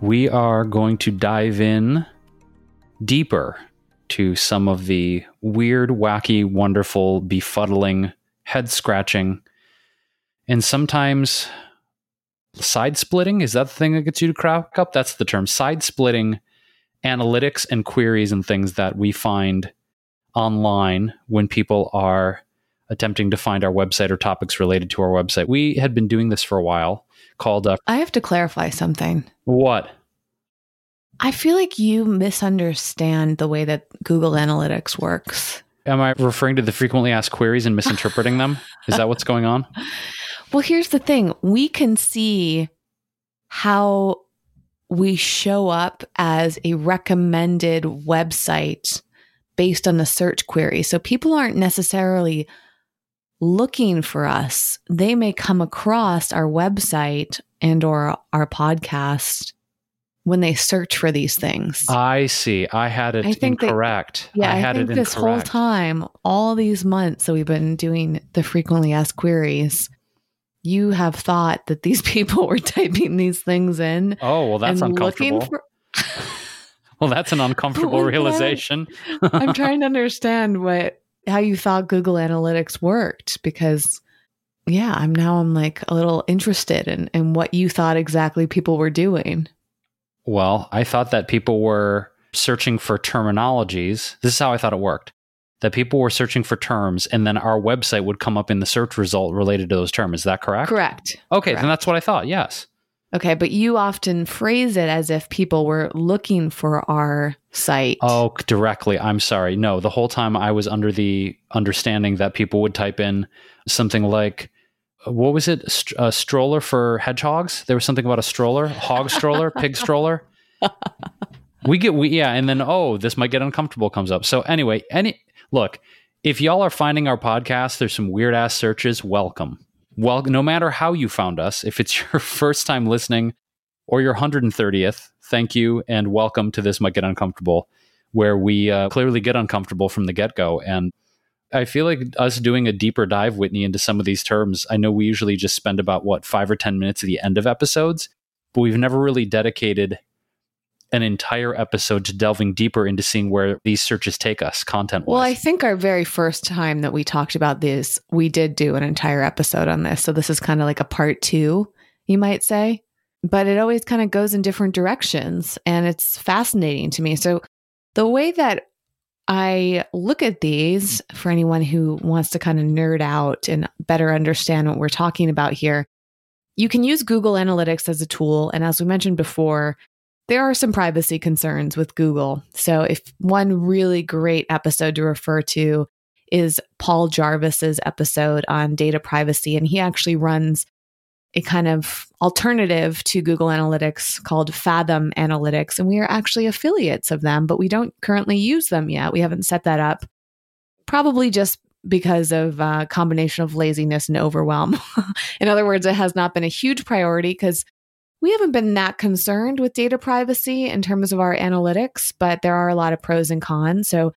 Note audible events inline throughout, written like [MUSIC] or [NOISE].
we are going to dive in deeper to some of the weird, wacky, wonderful, befuddling, head scratching, and sometimes side splitting. Is that the thing that gets you to crack up? That's the term side splitting analytics and queries and things that we find online when people are attempting to find our website or topics related to our website. We had been doing this for a while called uh, I have to clarify something. What? I feel like you misunderstand the way that Google Analytics works. Am I referring to the frequently asked queries and misinterpreting them? Is that what's going on? [LAUGHS] Well, here's the thing we can see how we show up as a recommended website based on the search query. So people aren't necessarily looking for us. They may come across our website and or our podcast when they search for these things. I see. I had it I think incorrect. That, yeah, I, had think it this incorrect. whole time, all these months that we've been doing the frequently asked queries, you have thought that these [LAUGHS] people were typing these things in. Oh, well, that's uncomfortable. For- [LAUGHS] well, that's an [LAUGHS] uncomfortable realization. I'm trying to understand what how you thought Google Analytics worked because yeah, I'm now I'm like a little interested in in what you thought exactly people were doing. Well, I thought that people were searching for terminologies. This is how I thought it worked. That people were searching for terms and then our website would come up in the search result related to those terms. Is that correct? Correct. Okay, correct. then that's what I thought. Yes. Okay, but you often phrase it as if people were looking for our site. Oh, directly. I'm sorry. No, the whole time I was under the understanding that people would type in something like, uh, what was it? A uh, stroller for hedgehogs? There was something about a stroller, hog stroller, pig stroller. [LAUGHS] We get we yeah, and then oh, this might get uncomfortable comes up. So anyway, any look, if y'all are finding our podcast, there's some weird ass searches. Welcome well, no matter how you found us, if it's [LAUGHS] your first time listening or your 130th, thank you and welcome to This Might Get Uncomfortable, where we uh, clearly get uncomfortable from the get go. And I feel like us doing a deeper dive, Whitney, into some of these terms. I know we usually just spend about what five or 10 minutes at the end of episodes, but we've never really dedicated an entire episode to delving deeper into seeing where these searches take us content Well, I think our very first time that we talked about this, we did do an entire episode on this. So this is kind of like a part two, you might say. But it always kind of goes in different directions and it's fascinating to me. So the way that I look at these for anyone who wants to kind of nerd out and better understand what we're talking about here, you can use Google Analytics as a tool. And as we mentioned before, there are some privacy concerns with Google. So, if one really great episode to refer to is Paul Jarvis's episode on data privacy, and he actually runs a kind of alternative to Google Analytics called Fathom Analytics. And we are actually affiliates of them, but we don't currently use them yet. We haven't set that up, probably just because of a uh, combination of laziness and overwhelm. [LAUGHS] In other words, it has not been a huge priority because we haven't been that concerned with data privacy in terms of our analytics, but there are a lot of pros and cons. So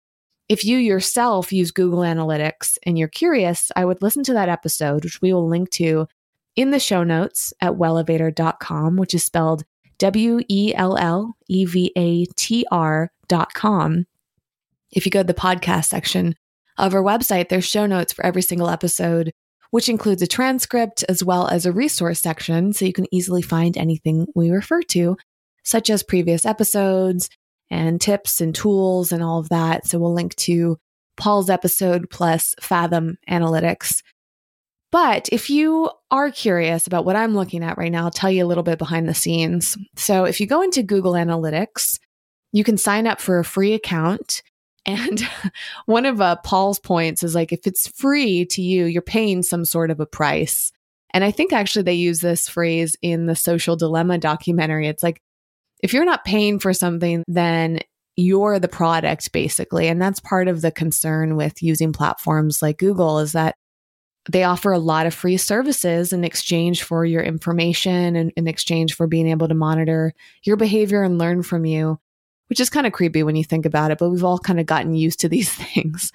if you yourself use Google Analytics and you're curious, I would listen to that episode, which we will link to in the show notes at wellevatr.com, which is spelled W E L L E V A T R.com. If you go to the podcast section of our website, there's show notes for every single episode which includes a transcript as well as a resource section so you can easily find anything we refer to, such as previous episodes and tips and tools and all of that. So we'll link to Paul's episode plus Fathom Analytics. But if you are curious about what I'm looking at right now, I'll tell you a little bit behind the scenes. So if you go into Google Analytics, you can sign up for a free account and [LAUGHS] one of uh, Paul's points is like, if it's free to you, you're paying some sort of a price. And I think actually they use this phrase in the social dilemma documentary. It's like, if you're not paying for something, then you're the product basically. And that's part of the concern with using platforms like Google is that they offer a lot of free services in exchange for your information and in exchange for being able to monitor your behavior and learn from you, which is kind of creepy when you think about it, but we've all kind of gotten used to these [LAUGHS] things.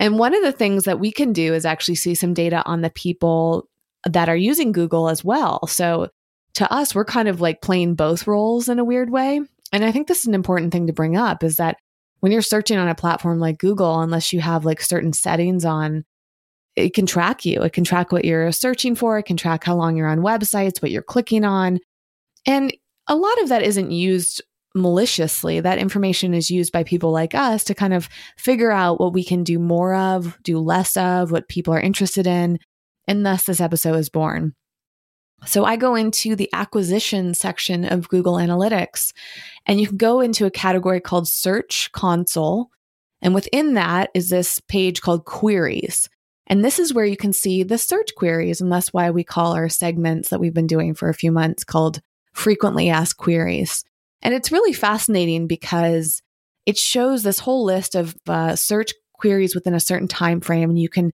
And one of the things that we can do is actually see some data on the people that are using Google as well. So to us, we're kind of like playing both roles in a weird way. And I think this is an important thing to bring up is that when you're searching on a platform like Google, unless you have like certain settings on, it can track you. It can track what you're searching for. It can track how long you're on websites, what you're clicking on. And a lot of that isn't used maliciously. That information is used by people like us to kind of figure out what we can do more of, do less of, what people are interested in. And thus, this episode is born. So I go into the acquisition section of Google Analytics, and you can go into a category called Search Console. And within that is this page called Queries. And this is where you can see the search queries. And that's why we call our segments that we've been doing for a few months called Frequently Asked Queries. And it's really fascinating because it shows this whole list of uh, search queries within a certain time frame, and you can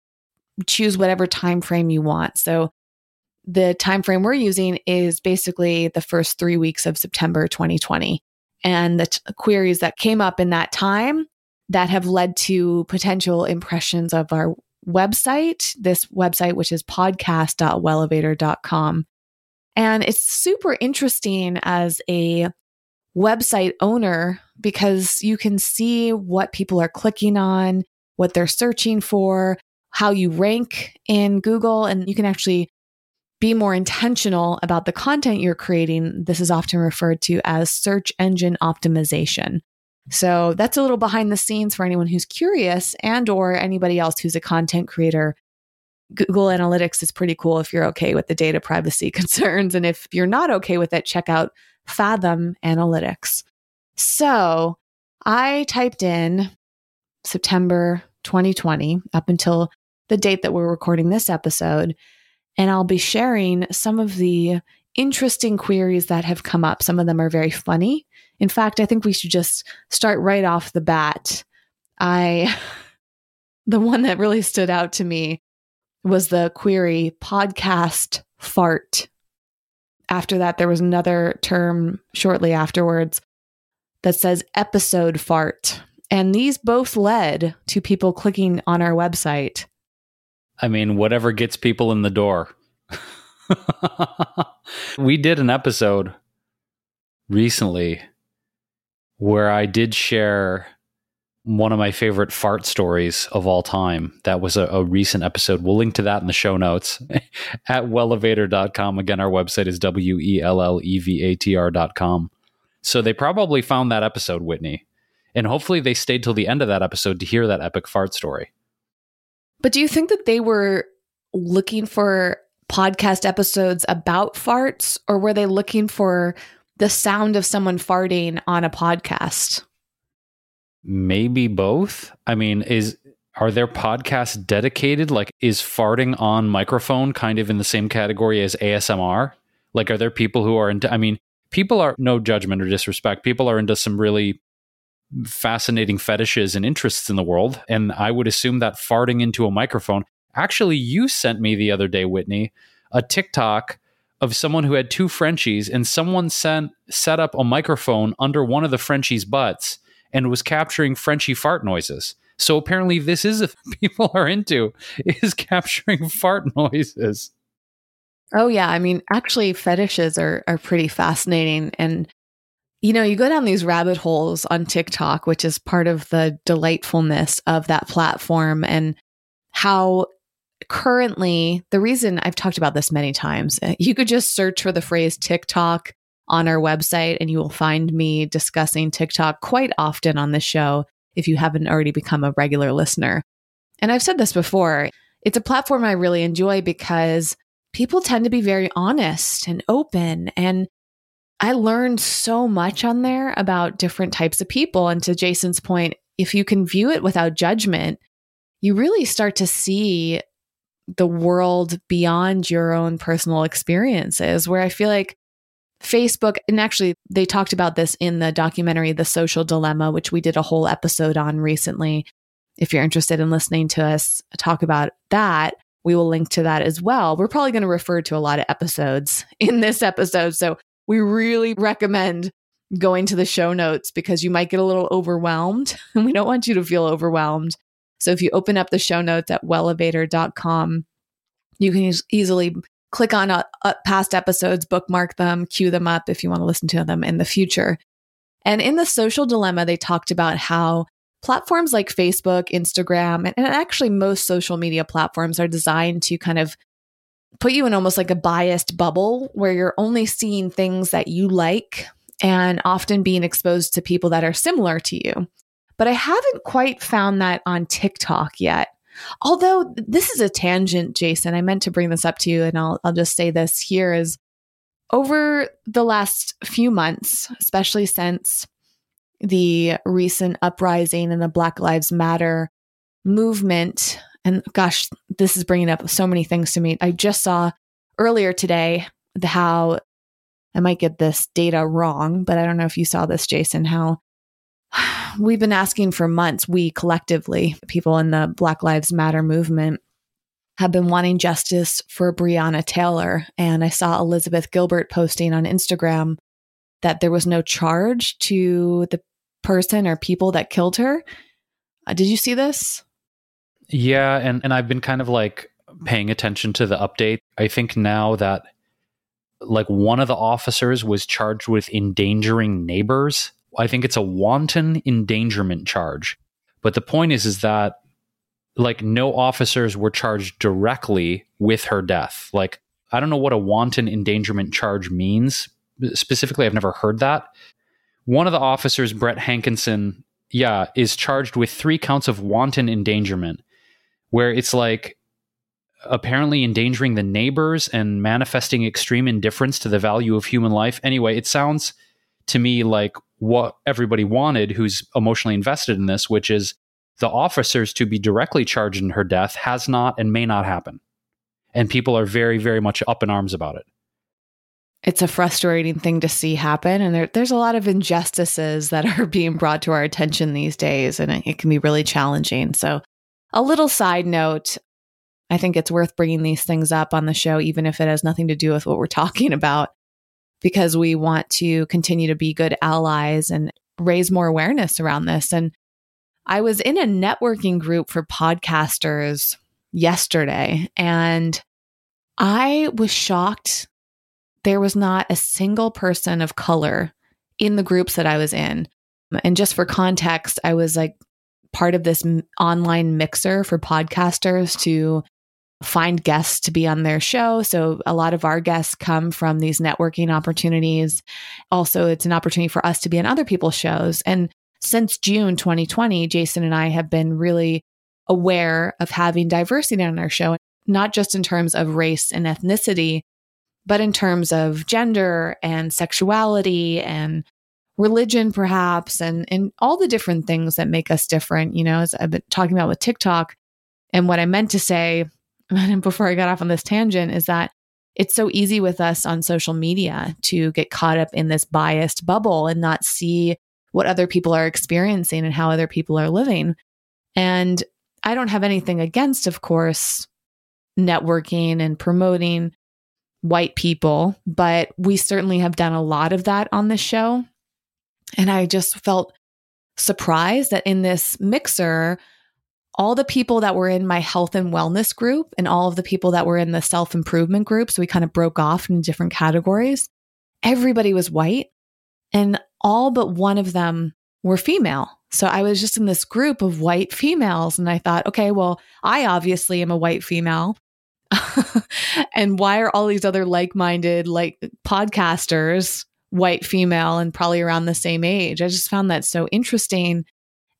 choose whatever time frame you want. So the time frame we're using is basically the first three weeks of September 2020. And the t- queries that came up in that time that have led to potential impressions of our website, this website, which is podcast.wellevatr.com. And it's super interesting as a website owner because you can see what people are clicking on, what they're searching for, how you rank in Google, and you can actually be more intentional about the content you're creating. This is often referred to as search engine optimization. So that's a little behind the scenes for anyone who's curious and or anybody else who's a content creator. Google Analytics is pretty cool if you're okay with the data privacy [LAUGHS] concerns and if you're not okay with it, check out Fathom Analytics. So, I typed in September 2020 up until the date that we're recording this episode and I'll be sharing some of the interesting queries that have come up. Some of them are very funny. In fact, I think we should just start right off the bat. I, [LAUGHS] the one that really stood out to me was the query podcast fart. After that, there was another term shortly afterwards that says episode fart. And these both led to people clicking on our website I mean, whatever gets people in the door. [LAUGHS] we did an episode recently where I did share one of my favorite fart stories of all time. That was a, a, recent episode. We'll link to that in the show notes [LAUGHS] at wellevatr.com. Again, our website is W E L L E V A T R.com. So they probably found that episode, Whitney. And hopefully they stayed till the end of that episode to hear that epic fart story. But do you think that they were looking for podcast episodes about farts or were they looking for the sound of someone farting on a podcast? Maybe both. I mean, is are there podcasts dedicated like is farting on microphone kind of in the same category as ASMR? Like are there people who are into I mean, people are no judgment or disrespect. People are into some really fascinating fetishes and interests in the world. And I would assume that farting into a microphone. Actually, you sent me the other day, Whitney, a TikTok of someone who had two Frenchies, and someone sent set up a microphone under one of the Frenchies' butts and was capturing Frenchy fart noises. So apparently, this is a [LAUGHS] people are into is capturing [LAUGHS] fart noises. Oh yeah, I mean, actually, fetishes are are pretty fascinating, and you know, you go down these rabbit holes on TikTok, which is part of the delightfulness of that platform and how currently the reason I've talked about this many times, uh, you could just search for the phrase TikTok on our website and you will find me discussing TikTok quite often on the show if you haven't already become a regular listener. And I've said this before, it's a platform I really enjoy because people tend to be very honest and open and I learned so much on there about different types of people. And to Jason's point, if you can view it without judgment, you really start to see the world beyond your own personal experiences. Where I feel like Facebook, and actually, they talked about this in the documentary, The Social Dilemma, which we did a whole episode on recently. If you're interested in listening to us talk about that, we will link to that as well. We're probably going to refer to a lot of episodes [LAUGHS] in this episode. So we really recommend going to the show notes because you might get a little overwhelmed. And [LAUGHS] we don't want you to feel overwhelmed. So if you open up the show notes at wellevatr.com, you can easily click on uh, uh, past episodes, bookmark them, queue them up if you want to listen to them in the future. And in the social dilemma, they talked about how platforms like Facebook, Instagram, and, and actually most social media platforms are designed to kind of put you in almost like a biased bubble where you're only seeing things that you like and often being exposed to people that are similar to you. But I haven't quite found that on TikTok yet. Although this is a tangent, Jason, I meant to bring this up to you, and I'll, I'll just say this here is over the last few months, especially since the recent uprising and the Black Lives Matter movement, and gosh, this is bringing up so many things to me. I just saw earlier today how I might get this data wrong, but I don't know if you saw this, Jason, how we've been asking for months, we collectively, people in the Black Lives Matter movement, have been wanting justice for Breonna Taylor. And I saw Elizabeth Gilbert posting on Instagram that there was no charge to the person or people that killed her. Uh, did you see this? Yeah, and and I've been kind of like paying attention to the update. I think now that like one of the officers was charged with endangering neighbors I think it's a wanton endangerment charge. But the point is, is that like no officers were charged directly with her death. Like I don't know what a wanton endangerment charge means. Specifically, I've never heard that. One of the officers, Brett Hankison, yeah, is charged with three counts of wanton endangerment, where it's like apparently endangering the neighbors and manifesting extreme indifference to the value of human life. Anyway, it sounds to me like what everybody wanted who's emotionally invested in this, which is the officers to be directly charged in her death has not and may not happen. And people are very, very much up in arms about it. It's a frustrating thing to see happen. And there, there's a lot of injustices that are [LAUGHS] being brought to our attention these days, and it, it can be really challenging. So, a little side note I think it's worth bringing these things up on the show, even if it has nothing to do with what we're [LAUGHS] talking about because we want to continue to be good allies and raise more awareness around this. And I was in a networking group for podcasters yesterday and I was shocked. There was not a single person of color in the groups that I was in. And just for context, I was like part of this online mixer for podcasters to find guests to be on their show. So a lot of our guests come from these networking opportunities. Also, it's an opportunity for us to be on other people's shows. And since June 2020, Jason and I have been really aware of having diversity on our show, not just in terms of race and ethnicity, but in terms of gender and sexuality and religion, perhaps, and, and all the different things that make us different. You know, as I've been talking about with TikTok. And what I meant to say [LAUGHS] before I got off on this tangent is that it's so easy with us on social media to get caught up in this biased bubble and not see what other people are experiencing and how other people are living. And I don't have anything against, of course, networking and promoting white people, but we certainly have done a lot of that on this show. And I just felt surprised that in this mixer, all the people that were in my health and wellness group and all of the people that were in the self improvement group, so we kind of broke off in different categories, everybody was white and all but one of them were female. So I was just in this group of white females and I thought, okay, well, I obviously am a white female. [LAUGHS] and why are all these other like-minded like podcasters white female and probably around the same age? I just found that so interesting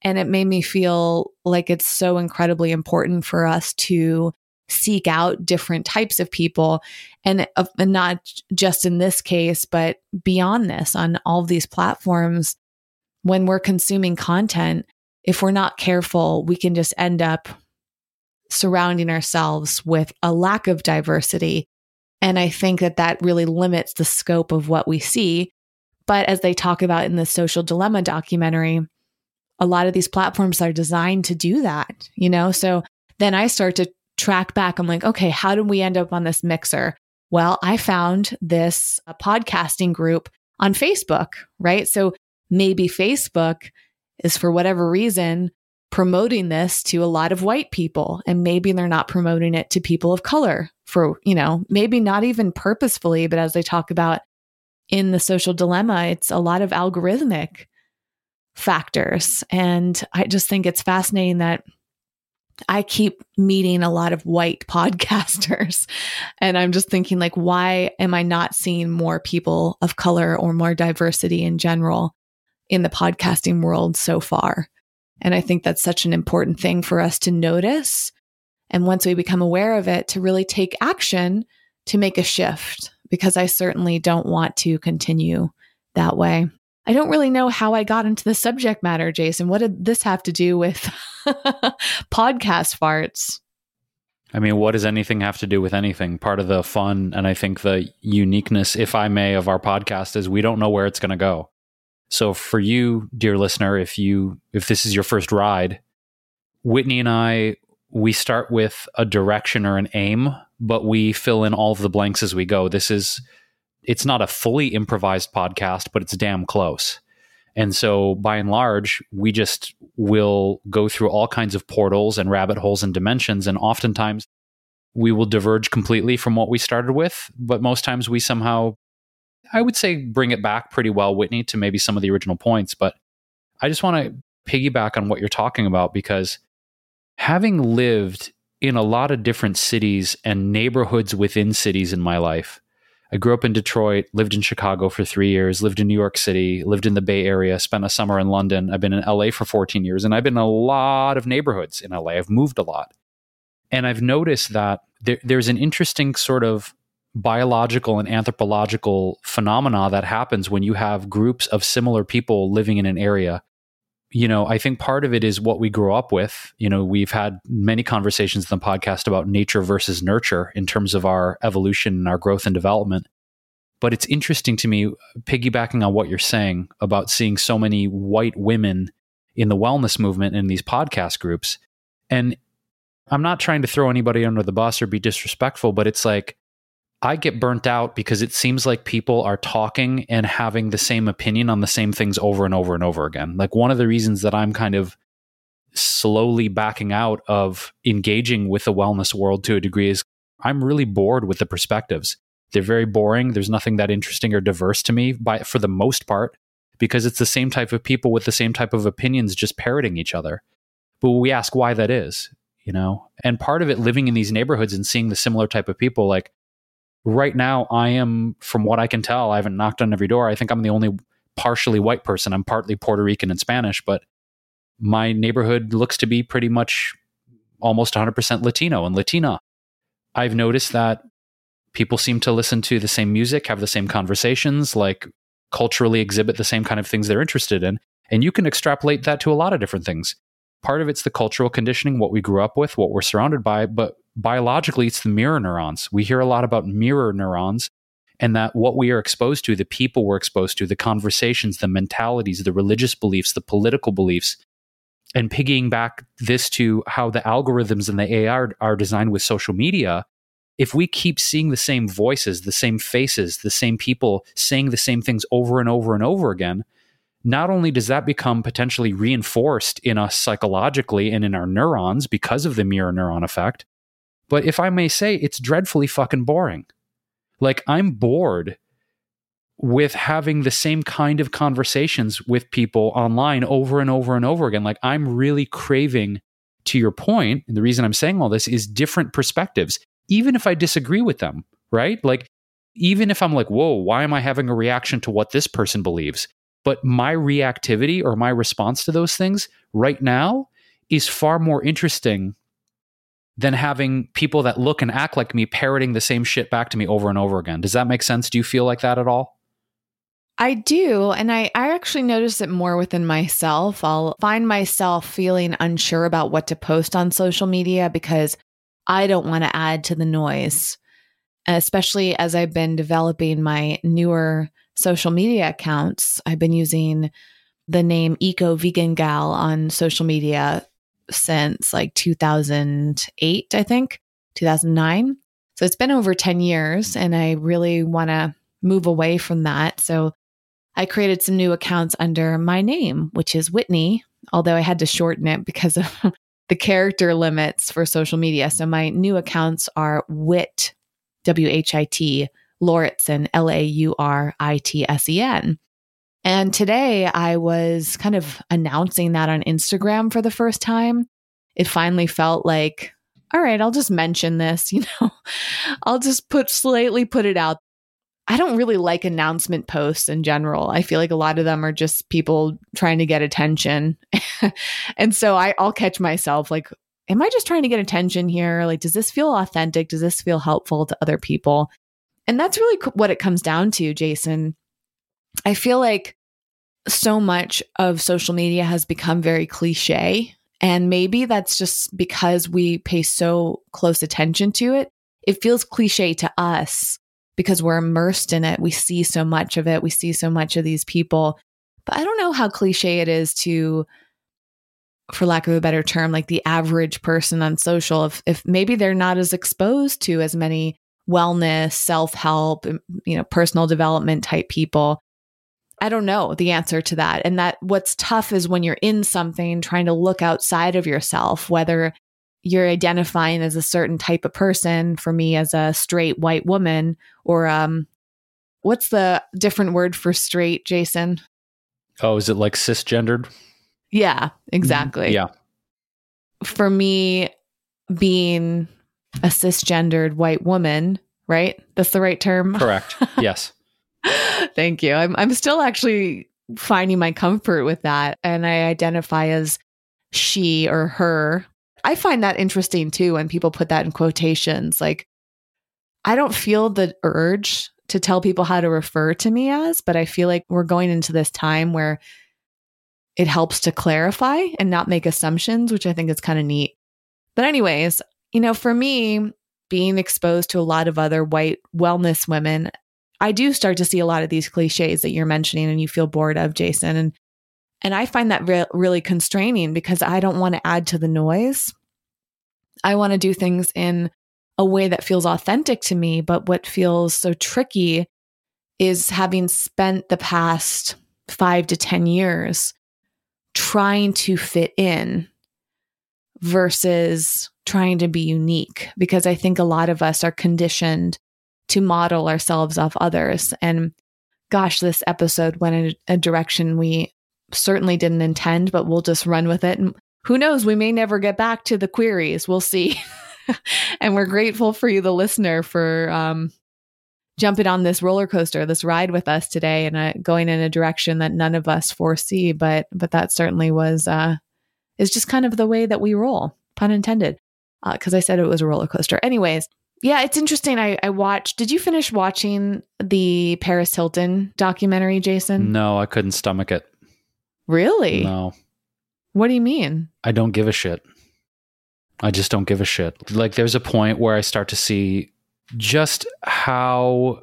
and it made me feel like it's so incredibly important for us to seek out different types of people and, uh, and not just in this case, but beyond this on all these platforms. When we're consuming content, if we're not careful, we can just end up surrounding ourselves with a lack of diversity And I think that that really limits the scope of what we see. But as they talk about in the social dilemma documentary, a lot of these platforms are designed to do that, you know? So then I start to track back. I'm like, okay, how did we end up on this mixer? Well, I found this uh, podcasting group on Facebook, right? So maybe Facebook is for whatever reason promoting this to a lot of white people and maybe they're not promoting it to people of color for, you know, maybe not even purposefully, but as they talk about in the social dilemma, it's a lot of algorithmic factors. And I just think it's fascinating that I keep meeting a lot of white [LAUGHS] podcasters and I'm just thinking like why am I not seeing more people of color or more diversity in general in the podcasting world so far? And I think that's such an important thing for us to notice and once we become aware of it to really take action to make a shift because I certainly don't want to continue that way. I don't really know how I got into the subject matter, Jason. What did this have to do with [LAUGHS] podcast farts? I mean, what does anything have to do with anything? Part of the fun and I think the uniqueness, if I may, of our podcast is we don't know where it's going to go. So for you, dear listener, if you if this is your first ride, Whitney and I we start with a direction or an aim, but we fill in all of the blanks as we go. This is it's not a fully improvised podcast, but it's damn close. And so by and large, we just will go through all kinds of portals and rabbit holes and dimensions. And oftentimes we will diverge completely from what we started with. But most times we somehow, I would say, bring it back pretty well, Whitney, to maybe some of the original points. But I just want to piggyback on what you're talking about because having lived in a lot of different cities and neighborhoods within cities in my life, I grew up in Detroit, lived in Chicago for three years, lived in New York City, lived in the Bay Area, spent a summer in London. I've been in LA for 14 years, and I've been in a lot of neighborhoods in LA. I've moved a lot. And I've noticed that there, there's an interesting sort of biological and anthropological phenomena that happens when you have groups of similar people living in an area you know, I think part of it is what we grew up with. You know, we've had many conversations in the podcast about nature versus nurture in terms of our evolution and our growth and development. But it's interesting to me, piggybacking on what you're saying about seeing so many white women in the wellness movement in these podcast groups. And I'm not trying to throw anybody under the bus or be disrespectful, but it's like I get burnt out because it seems like people are talking and having the same opinion on the same things over and over and over again. Like one of the reasons that I'm kind of slowly backing out of engaging with the wellness world to a degree is I'm really bored with the perspectives. They're very boring. There's nothing that interesting or diverse to me by for the most part because it's the same type of people with the same type of opinions just parroting each other. But we ask why that is, you know? And part of it living in these neighborhoods and seeing the similar type of people like right now I am, from what I can tell, I haven't knocked on every door. I think I'm the only partially white person. I'm partly Puerto Rican and Spanish, but my neighborhood looks to be pretty much almost 100% Latino and Latina. I've noticed that people seem to listen to the same music, have the same conversations, like culturally exhibit the same kind of things they're interested in. And you can extrapolate that to a lot of different things. Part of it's the cultural conditioning, what we grew up with, what we're surrounded by, but biologically, it's the mirror neurons. We hear a lot about mirror neurons and that what we are exposed to, the people we're exposed to, the conversations, the mentalities, the religious beliefs, the political beliefs, and piggying back this to how the algorithms and the AI are, are designed with social media, if we keep seeing the same voices, the same faces, the same people saying the same things over and over and over again, not only does that become potentially reinforced in us psychologically and in our neurons because of the mirror neuron effect, but if I may say, it's dreadfully fucking boring. Like, I'm bored with having the same kind of conversations with people online over and over and over again. Like, I'm really craving, to your point, and the reason I'm saying all this is different perspectives, even if I disagree with them, right? Like, even if I'm like, whoa, why am I having a reaction to what this person believes? But my reactivity or my response to those things right now is far more interesting than having people that look and act like me parroting the same shit back to me over and over again. Does that make sense? Do you feel like that at all? I do. And I, I actually notice it more within myself. I'll find myself feeling unsure about what to post on social media because I don't want to add to the noise. especially as I've been developing my newer social media accounts. I've been using the name Eco Vegan Gal on social media since like 2008, I think, 2009. So it's been over 10 years, and I really want to move away from that. So I created some new accounts under my name, which is Whitney, although I had to shorten it because of [LAUGHS] the character limits for social media. So my new accounts are Wit, W H I T, Lauritsen, L A U R I T S E N. And today I was kind of announcing that on Instagram for the first time. It finally felt like, all right, I'll just mention this, [LAUGHS] you know, I'll just put slightly put it out I don't really like announcement posts in general. I feel like a lot of them are just people trying to get attention. [LAUGHS] and so I, I'll catch myself like, am I just trying to get attention here? Like, does this feel authentic? Does this feel helpful to other people? And that's really what it comes down to, Jason. I feel like so much of social media has become very cliche. And maybe that's just because we pay so close attention to it. It feels cliche to us because we're immersed in it. We see so much of it. We see so much of these people. But I don't know how cliche it is to, for lack of a better term, like the average person on social, if, if maybe they're not as exposed to as many wellness, self help, you know, personal development type people. I don't know the answer to that. And that what's tough is when you're in something trying to look outside of yourself, whether you're identifying as a certain type of person for me as a straight white woman or um what's the different word for straight jason? Oh is it like cisgendered? Yeah exactly. Yeah. For me being a cisgendered white woman right? That's the right term? Correct. [LAUGHS] Yes thank you i'm i'm still actually finding my comfort with that and i identify as she or her I find that interesting too when people put that in quotations. Like, I don't feel the urge to tell people how to refer to me as, but I feel like we're going into this time where it helps to clarify and not make assumptions, which I think is kind of neat. But, anyways, you know, for me, being exposed to a lot of other white wellness women, I do start to see a lot of these cliches that you're mentioning and you feel bored of, Jason. And and I find that re- really constraining because I don't want to add to the noise. I want to do things in a way that feels authentic to me. But what feels so tricky is having spent the past five to 10 years trying to fit in versus trying to be unique. Because I think a lot of us are conditioned to model ourselves off others. And gosh, this episode went in a direction we certainly didn't intend, but we'll just run with it. And who knows, we may never get back to the queries. We'll see. [LAUGHS] and we're grateful for you, the listener, for um, jumping on this roller coaster, this ride with us today, and uh, going in a direction that none of us foresee. But but that certainly was uh, is just kind of the way that we roll, pun intended, because uh, I said it was a roller coaster. Anyways, yeah, it's interesting. I, I watched. Did you finish watching the Paris Hilton documentary, Jason? No, I couldn't stomach it. Really? No. What do you mean? I don't give a shit. I just don't give a shit. Like there's a point where I start to see just how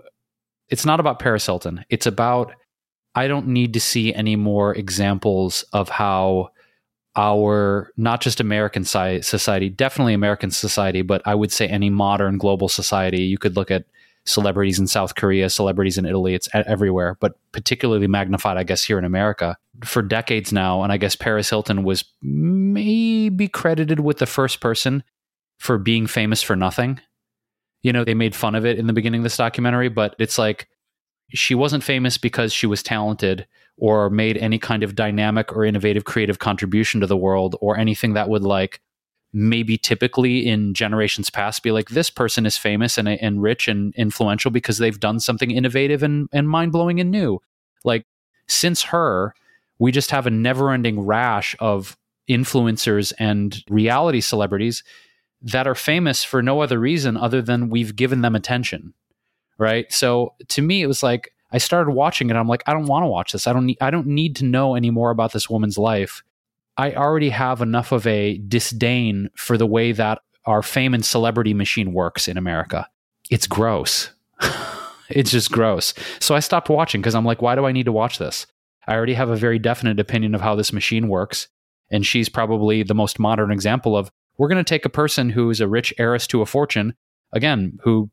it's not about Paris Hilton. It's about I don't need to see any more examples of how our not just American society, definitely American society, but I would say any modern global society. You could look at celebrities in South Korea, celebrities in Italy. It's everywhere, but particularly magnified, I guess, here in America for decades now. And I guess Paris Hilton was maybe credited with the first person for being famous for nothing. You know, they made fun of it in the beginning of this documentary, but it's like she wasn't famous because she was talented or made any kind of dynamic or innovative creative contribution to the world or anything that would like maybe typically in generations past be like this person is famous and, and rich and influential because they've done something innovative and, and mind-blowing and new. Like since her we just have a never-ending rash of influencers and reality celebrities that are famous for no other reason other than we've given them attention right? So to me it was like i started watching it i'm like i don't want to watch this i don't need i don't need to know any more about this woman's life I already have enough of a disdain for the way that our fame and celebrity machine works in America. it's gross. [LAUGHS] it's just gross. So I stopped watching because I'm like, why do I need to watch this? I already have a very definite opinion of how this machine works. And she's probably the most modern example of we're going to take a person who is a rich heiress to a fortune, again, who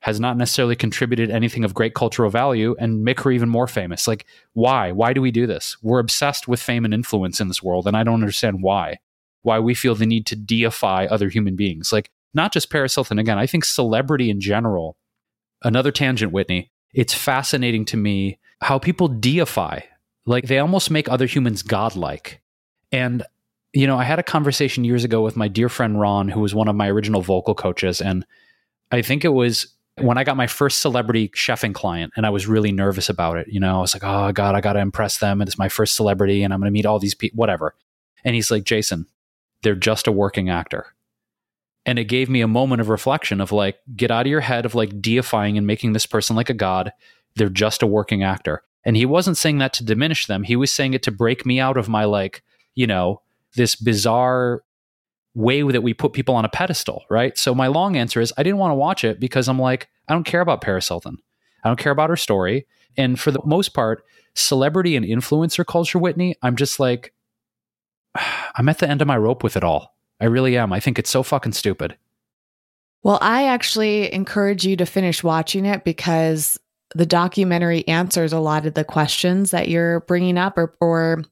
has not necessarily contributed anything of great cultural value and make her even more famous. Like, why? Why do we do this? We're obsessed with fame and influence in this world, and I don't understand why. Why we feel the need to deify other human beings. Like, not just Paris Hilton. Again, I think celebrity in general, another tangent, Whitney, it's fascinating to me how people deify. Like, they almost make other humans godlike. And, you know, I had a conversation years ago with my dear friend Ron, who was one of my original vocal coaches. And I think it was when I got my first celebrity chefing client and I was really nervous about it, you know, I was like, oh God, I got to impress them. And it's my first celebrity and I'm going to meet all these people, whatever. And he's like, Jason, they're just a working actor. And it gave me a moment of reflection of like, get out of your head of like deifying and making this person like a god. They're just a working actor. And he wasn't saying that to diminish them. He was saying it to break me out of my like, you know, this bizarre way that we put people on a pedestal, right? So my long answer is I didn't want to watch it because I'm like, I don't care about Paris Hilton. I don't care about her story. And for the most part, celebrity and influencer culture, Whitney, I'm just like, [SIGHS] I'm at the end of my rope with it all. I really am. I think it's so fucking stupid. Well, I actually encourage you to finish watching it because the documentary answers a lot of the questions that you're bringing up or, or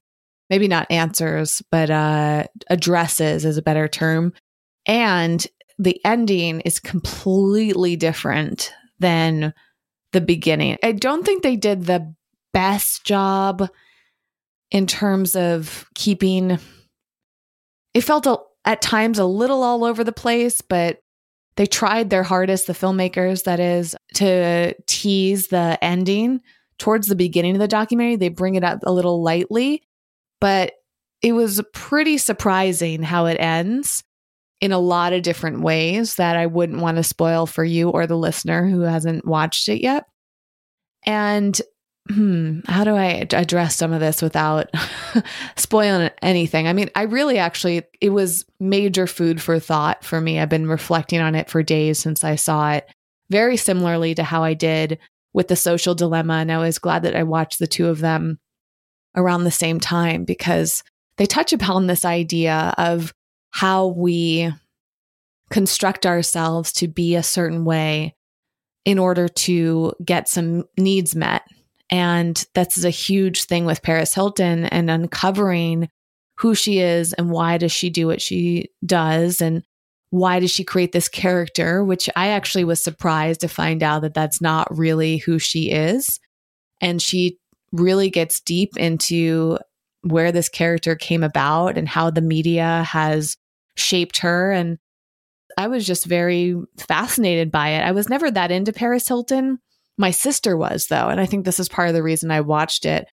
maybe not answers, but uh, addresses is a better term. And the ending is completely different than the beginning. I don't think they did the best job in terms of keeping it felt a, at times a little all over the place, but they tried their hardest, the filmmakers, that is, to tease the ending towards the beginning of the documentary. They bring it up a little lightly, but it was pretty surprising how it ends in a lot of different ways that I wouldn't want to spoil for you or the listener who hasn't watched it yet. And hmm, how do I address some of this without [LAUGHS] spoiling anything? I mean, I really actually, it was major food for thought for me. I've been reflecting on it for days since I saw it, very similarly to how I did with the social dilemma. And I was glad that I watched the two of them around the same time because they touch upon this idea of how we construct ourselves to be a certain way in order to get some needs met. And that's a huge thing with Paris Hilton and uncovering who she is and why does she do what she does and why does she create this character which I actually was surprised to find out that that's not really who she is and she really gets deep into where this character came about and how the media has shaped her. And I was just very fascinated by it. I was never that into Paris Hilton. My sister was, though. And I think this is part of the reason I watched it,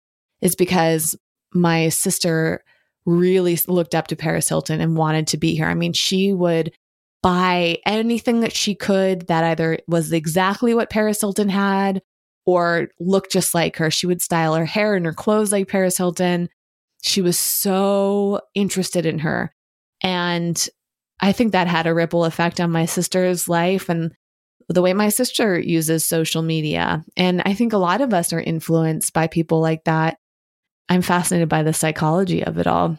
is because my sister really looked up to Paris Hilton and wanted to be here. I mean, she would buy anything that she could that either was exactly what Paris Hilton had or look just like her. She would style her hair and her clothes like Paris Hilton. She was so interested in her. And I think that had a ripple effect on my sister's life and the way my sister uses social media. And I think a lot of us are influenced by people like that. I'm fascinated by the psychology of it all.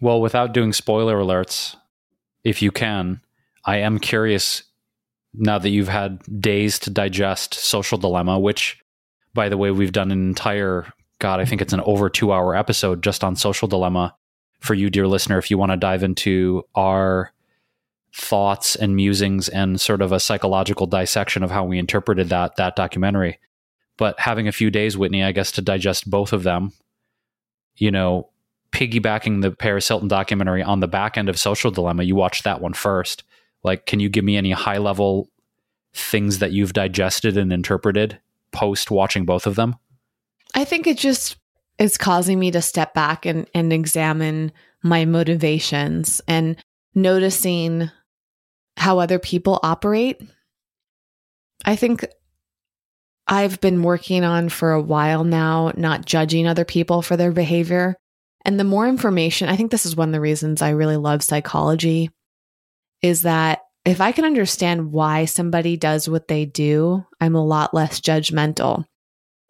Well, without doing spoiler alerts, if you can, I am curious now that you've had days to digest Social Dilemma, which, by the way, we've done an entire, God, I think it's an over two hour episode just on Social Dilemma for you, dear listener, if you want to dive into our thoughts and musings and sort of a psychological dissection of how we interpreted that that documentary. But having a few days, Whitney, I guess, to digest both of them, you know, piggybacking the Paris Hilton documentary on the back end of Social Dilemma, you watched that one first like, can you give me any high level things that you've digested and interpreted post watching both of them? I think it just is causing me to step back and, and examine my motivations and noticing how other people operate. I think I've been working on for a while now, not judging other people for their behavior. And the more information, I think this is one of the reasons I really love psychology is that if I can understand why somebody does what they do, I'm a lot less judgmental.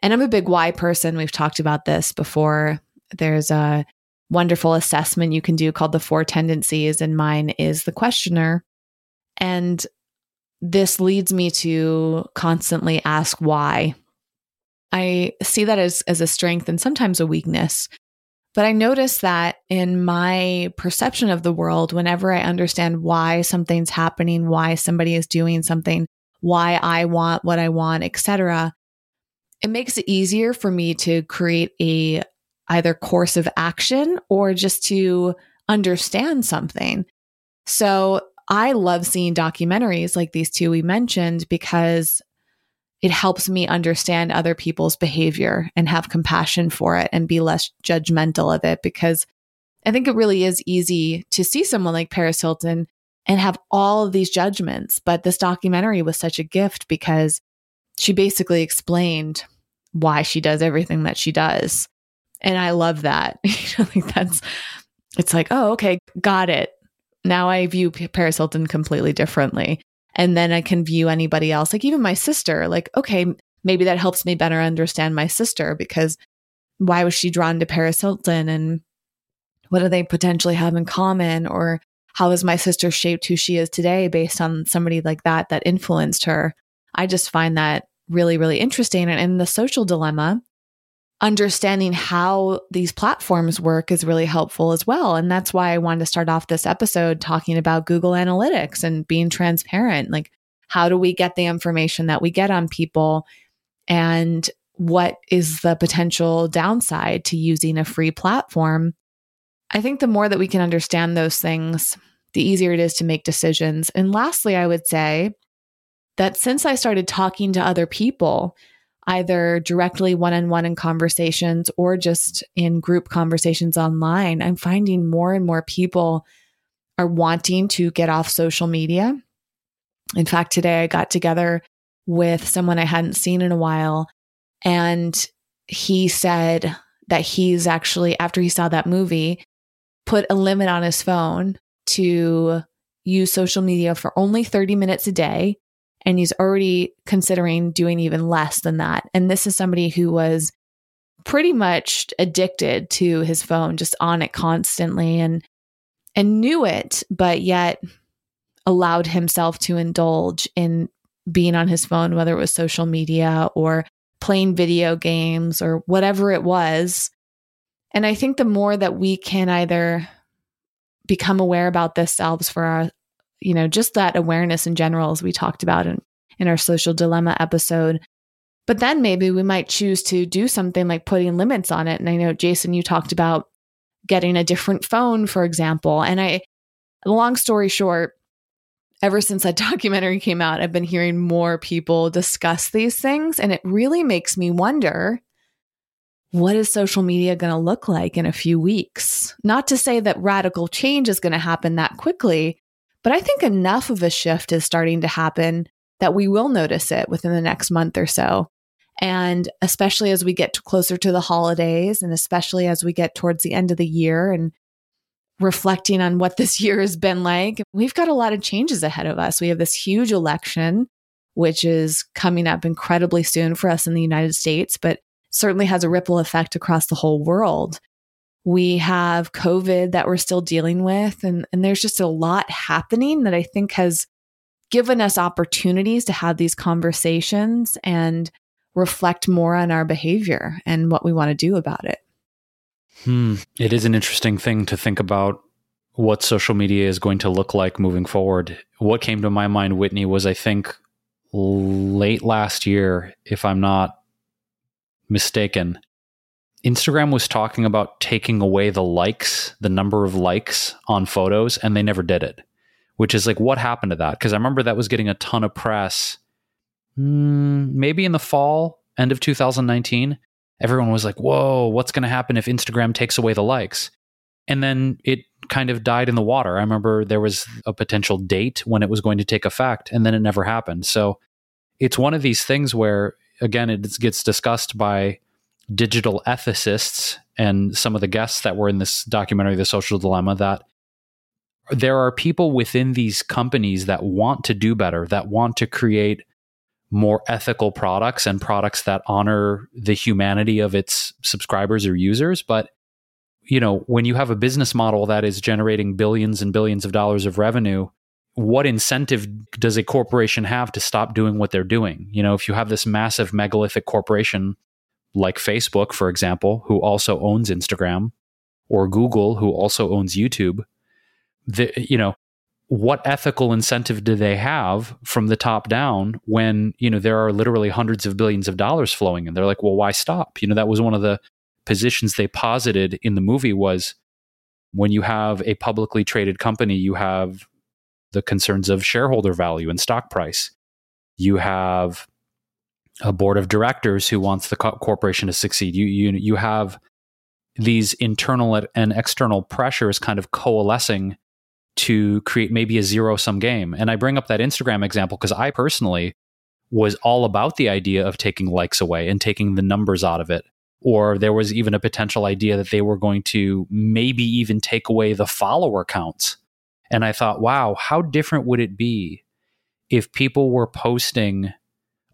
And I'm a big why person. We've talked about this before. There's a wonderful assessment you can do called the four tendencies, and mine is the questioner. And this leads me to constantly ask why. I see that as, as a strength and sometimes a weakness. But I notice that in my perception of the world, whenever I understand why something's happening, why somebody is doing something, why I want what I want, etc., it makes it easier for me to create a either course of action or just to understand something. So I love seeing documentaries like these two we mentioned because it helps me understand other people's behavior and have compassion for it and be less judgmental of it because I think it really is easy to see someone like Paris Hilton and have all of these judgments. But this documentary was such a gift because she basically explained why she does everything that she does. And I love that. [LAUGHS] That's, it's like, oh, okay, got it. Now I view Paris Hilton completely differently. And then I can view anybody else, like even my sister, like, okay, maybe that helps me better understand my sister because why was she drawn to Paris Hilton and what do they potentially have in common? Or how has my sister shaped who she is today based on somebody like that that influenced her? I just find that really, really interesting. And in the social dilemma, understanding how these platforms work is really helpful as well. And that's why I wanted to start off this episode talking about Google Analytics and being transparent. Like, how do we get the information that we get on people? And what is the potential downside to using a free platform? I think the more that we can understand those things, the easier it is to make decisions. And lastly, I would say that since I started talking to other people, either directly one on one in conversations or just in group conversations online, I'm finding more and more people are wanting to get off social media. In fact, today I got together with someone I hadn't seen in a while, and he said that he's actually, after he saw that movie, put a limit on his phone to use social media for only 30 minutes a day and he's already considering doing even less than that. And this is somebody who was pretty much addicted to his phone, just on it constantly and and knew it, but yet allowed himself to indulge in being on his phone, whether it was social media or playing video games or whatever it was. And I think the more that we can either become aware about this selves for our, you know, just that awareness in general, as we talked about in, in our social dilemma episode. But then maybe we might choose to do something like putting limits on it. And I know, Jason, you talked about getting a different phone, for example. And I, long story short, ever since that [LAUGHS] documentary came out, I've been hearing more people discuss these things. And it really makes me wonder what is social media going to look like in a few weeks? Not to say that radical change is going to happen that quickly, but I think enough of a shift is starting to happen that we will notice it within the next month or so. And especially as we get closer to the holidays, and especially as we get towards the end of the year and reflecting on what [LAUGHS] this year has been like, we've got a lot of changes ahead of us. We have this huge election, which is coming up incredibly soon for us in the United States, but certainly has a ripple effect across the whole world. We have COVID that we're still dealing with. And, and there's just a lot happening that I think has given us opportunities to have these conversations and reflect more on our behavior and what we want to do about it. Hmm. It is an interesting thing to think about what social media is going to look like moving forward. What came to my mind, Whitney, was I think late last year, if I'm not mistaken, Instagram was talking about taking away the likes, the number of likes on photos, and they never did it, which is like, what happened to that? Because I remember that was getting a ton of press, mm, maybe in the fall, end of 2019. Everyone was like, whoa, what's going to happen if Instagram takes away the likes? And then it kind of died in the water. I remember there was a potential date when it was going to take effect, and then it never happened. So it's one of these things where, again, it gets discussed by digital ethicists and some of the guests that were in this documentary, The Social Dilemma, that there are people within these companies that want to do better, that want to create more ethical products and products that honor the humanity of its subscribers or users. But, you know, when you have a business model that is generating billions and billions of dollars of revenue, what incentive does a corporation have to stop doing what they're doing? You know, if you have this massive megalithic corporation like Facebook, for example, who also owns Instagram, or Google, who also owns YouTube, the, you know, what ethical incentive do they have from the top down when you know there are literally hundreds of billions of dollars flowing in? They're like well why stop? You know that was one of the positions they posited in the movie was when you have a publicly traded company you have the concerns of shareholder value and stock price. You have a board of directors who wants the co- corporation to succeed you you you have these internal and external pressures kind of coalescing to create maybe a zero sum game. And I bring up that Instagram example because I personally was all about the idea of taking likes away and taking the numbers out of it. Or there was even a potential idea that they were going to maybe even take away the follower counts. And I thought, wow, how different would it be if people were posting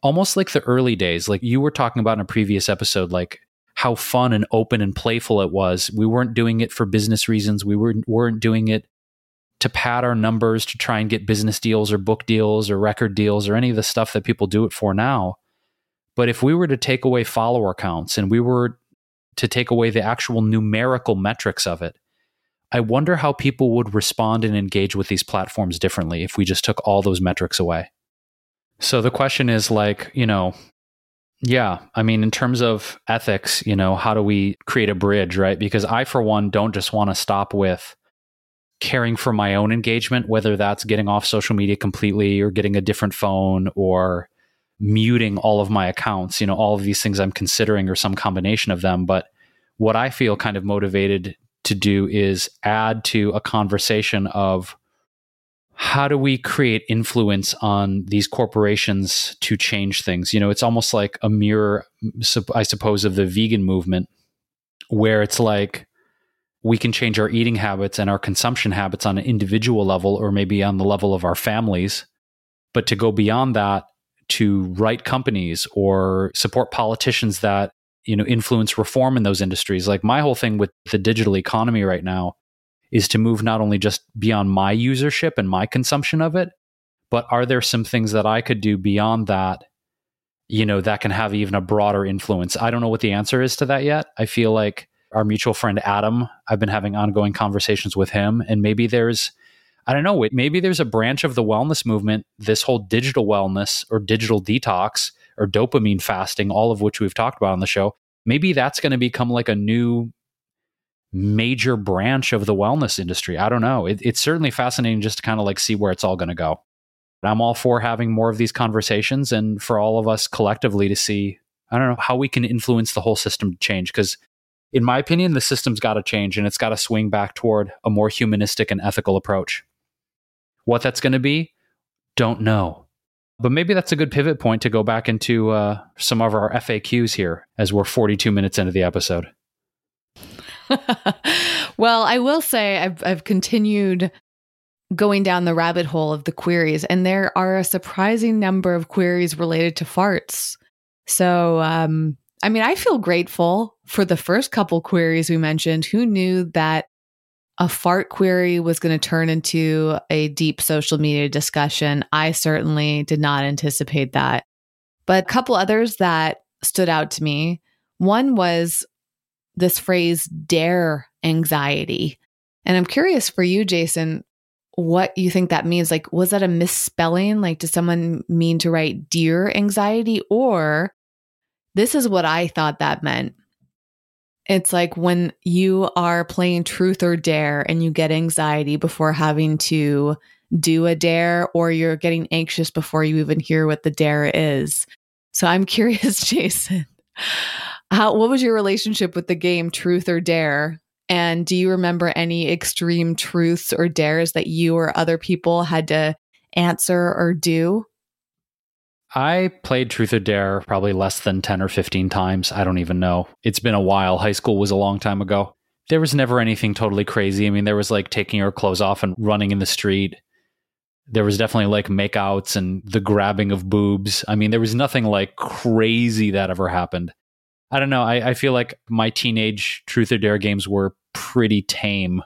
almost like the early days, like you were talking about in a previous episode, like how fun and open and playful it was. We weren't doing it for business reasons. We weren't, weren't doing it to pad our numbers to try and get business deals or book deals or record deals or any of the stuff that people do it for now. But if we were to take away follower counts and we were to take away the actual numerical metrics of it, I wonder how people would respond and engage with these platforms differently if we just took all those metrics away. So the question is like, you know, yeah, I mean, in terms of ethics, you know, how do we create a bridge, right? Because I, for one, don't just want to stop with caring for my own engagement, whether that's getting off social media completely or getting a different phone or muting all of my accounts, you know, all of these things I'm considering or some combination of them. But what I feel kind of motivated to do is add to a conversation of how do we create influence on these corporations to change things? You know, it's almost like a mirror, I suppose, of the vegan movement, where it's like, we can change our eating habits and our consumption habits on an individual level or maybe on the level of our families. But to go beyond that, to write companies or support politicians that you know influence reform in those industries like my whole thing with the digital economy right now is to move not only just beyond my usership and my consumption of it but are there some things that i could do beyond that you know that can have even a broader influence i don't know what the answer is to that yet i feel like our mutual friend Adam. I've been having ongoing conversations with him, and maybe there's, I don't know, maybe there's a branch of the wellness movement, this whole digital wellness or digital detox or dopamine fasting, all of which we've talked about on the show. Maybe that's going to become like a new major branch of the wellness industry. I don't know. It, it's certainly fascinating just to kind of like see where it's all going to go. I'm all for having more of these conversations and for all of us collectively to see, I don't know, how we can influence the whole system to change. Because in my opinion, the system's got to change and it's got to swing back toward a more humanistic and ethical approach. What that's going to be, don't know. But maybe that's a good pivot point to go back into uh, some of our FAQs here as we're 42 minutes into the episode. [LAUGHS] well, I will say I've, I've continued going down the rabbit hole of the queries, and there are a surprising number of queries related to farts. So, um, I mean, I feel grateful for the first couple queries we mentioned. Who knew that a fart query was going to turn into a deep social media discussion? I certainly did not anticipate that. But a couple others that stood out to me. One was this phrase dare anxiety. And I'm curious for you, Jason, what you think that means. Like, was that a misspelling? Like, does someone mean to write dear anxiety? Or this is what I thought that meant. It's like when you are playing truth or dare and you get anxiety before having to do a dare, or you're getting anxious before you even hear what the dare is. So I'm curious, [LAUGHS] Jason, how what was your relationship with the game Truth or Dare? And do you remember any extreme truths or dares that you or other people had to answer or do? I played Truth or Dare probably less than 10 or 15 times. I don't even know. It's been a while. High school was a long time ago. there was never anything totally crazy. I mean, there was like taking her clothes off and running in the street. There was definitely like makeouts and the grabbing of boobs. I mean, there was nothing like crazy that ever happened. I don't know. I, I feel like my teenage truth or dare games were pretty tame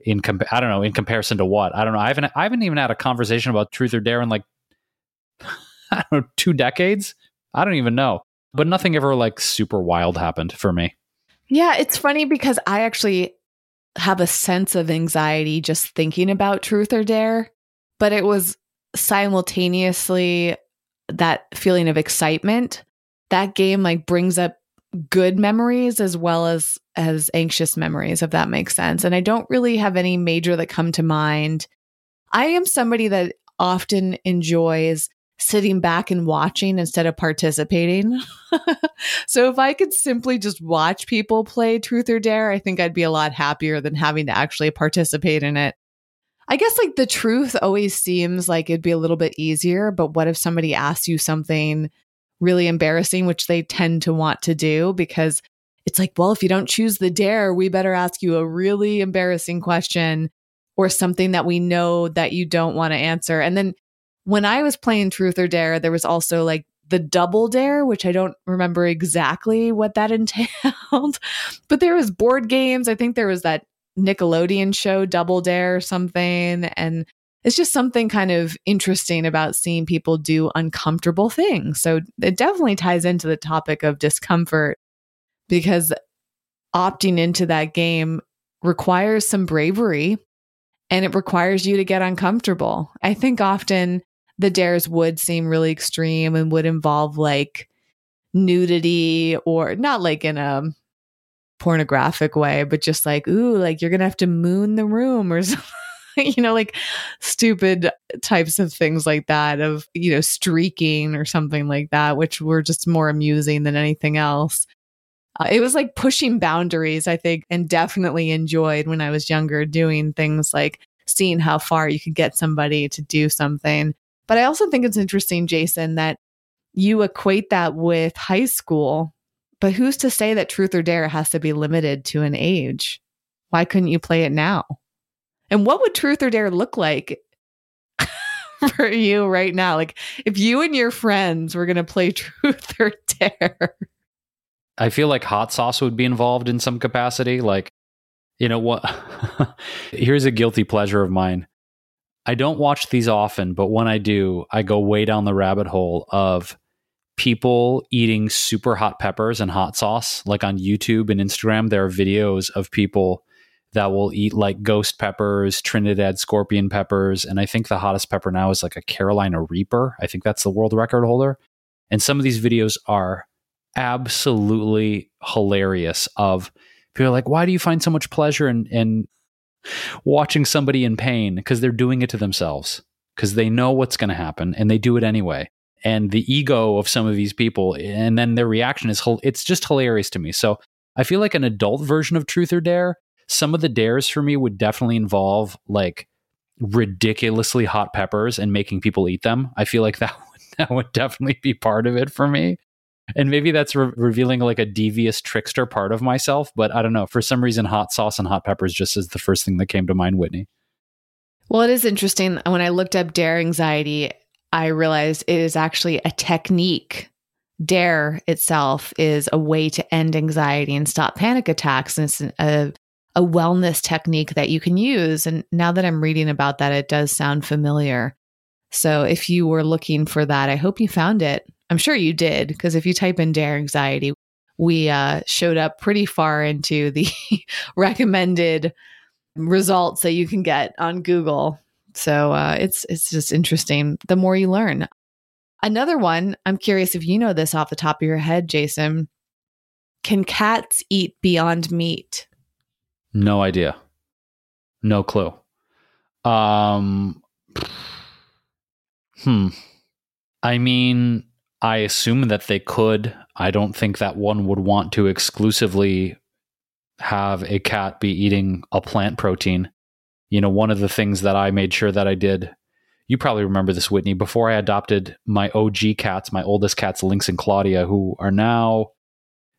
in I don't know in comparison to what I don't know. I haven't I haven't even had a conversation about truth or dare in like [LAUGHS] I don't know two decades. I don't even know, but nothing ever like super wild happened for me. Yeah, it's funny because I actually have a sense of anxiety just thinking about truth or dare, but it was simultaneously that feeling of excitement. That game like brings up good memories as well as as anxious memories if that makes sense. And i don't really have any major that come to mind. I am somebody that often enjoys sitting back and watching instead of participating. [LAUGHS] So if i could simply just watch people play truth or dare i think i'd be a lot happier than having to actually participate in it. I guess like the truth always seems like it'd be a little bit easier but what if somebody asks you something really embarrassing, which they tend to want to do because it's like, well, if you don't choose the dare, we better ask you a really embarrassing question or something that we know that you don't want to answer. And then when I was playing Truth or Dare, there was also like the double dare, which I don't remember exactly what that [LAUGHS] entailed, but there was board games. I think there was that Nickelodeon show Double Dare or something. And it's just something kind of interesting about seeing people do uncomfortable things. So it definitely ties into the topic of discomfort because opting into that game requires some bravery and it requires you to get uncomfortable. I think often the dares would seem really extreme and would involve like nudity or not like in a pornographic way, but just like, ooh, like you're going to have to moon the room or [LAUGHS] something [LAUGHS] you know, like stupid types of things like that, of, you know, streaking or something like that, which were just more amusing than anything else. Uh, it was like pushing boundaries, I think, and definitely enjoyed when I was younger doing things like seeing how far you could get somebody to do something. But I also think it's interesting, Jason, that you equate that with high school. But who's to say that truth or dare has to be limited to an age? Why couldn't you play it now? And what would truth or dare look like [LAUGHS] for you right now? Like if you and your friends were going to play [LAUGHS] truth or dare. I feel like hot sauce would be involved in some capacity. Like, you know what? [LAUGHS] Here's a guilty pleasure of mine. I don't watch these often, but when I do, I go way down the rabbit hole of people eating super hot peppers and hot sauce. Like on YouTube and Instagram, there are videos of people that will eat like ghost peppers, Trinidad scorpion peppers, and I think the hottest pepper now is like a Carolina Reaper. I think that's the world record holder. And some of these videos are absolutely hilarious of people like, why do you find so much pleasure in, in watching somebody in pain? Because they're doing it to themselves. Because they know what's going to happen and they do it anyway. And the ego of some of these people, and then their reaction is, it's just hilarious to me. So I feel like an adult version of Truth or Dare some of the dares for me would definitely involve like ridiculously hot peppers and making people eat them. I feel like [LAUGHS] that would, that would definitely be part of it for me. And maybe that's re- revealing like a devious trickster part of myself, but I don't know. For some reason, hot sauce and hot peppers just is the first thing that came to mind, Whitney. Well, it is interesting. When I looked up dare anxiety, I realized it is actually a technique. Dare itself is a way to end anxiety and stop panic attacks. And it's a a wellness technique that you can use. And now that I'm reading about that, it does sound familiar. So if you were looking for that, I hope you found it. I'm sure you did, because if you type in dare anxiety, we uh, showed up pretty far into the [LAUGHS] recommended results that you can get on Google. So uh, it's it's just interesting. The more you learn. Another one, I'm curious if you know this off the top of your head, Jason. Can cats eat beyond meat? No idea. No clue. Um Hmm. I mean, I assume that they could. I don't think that one would want to exclusively have a cat be eating a plant protein. You know, one of the things that I made sure that I did, you probably remember this, Whitney, before I adopted my OG cats, my oldest cats, Lynx and Claudia, who are now,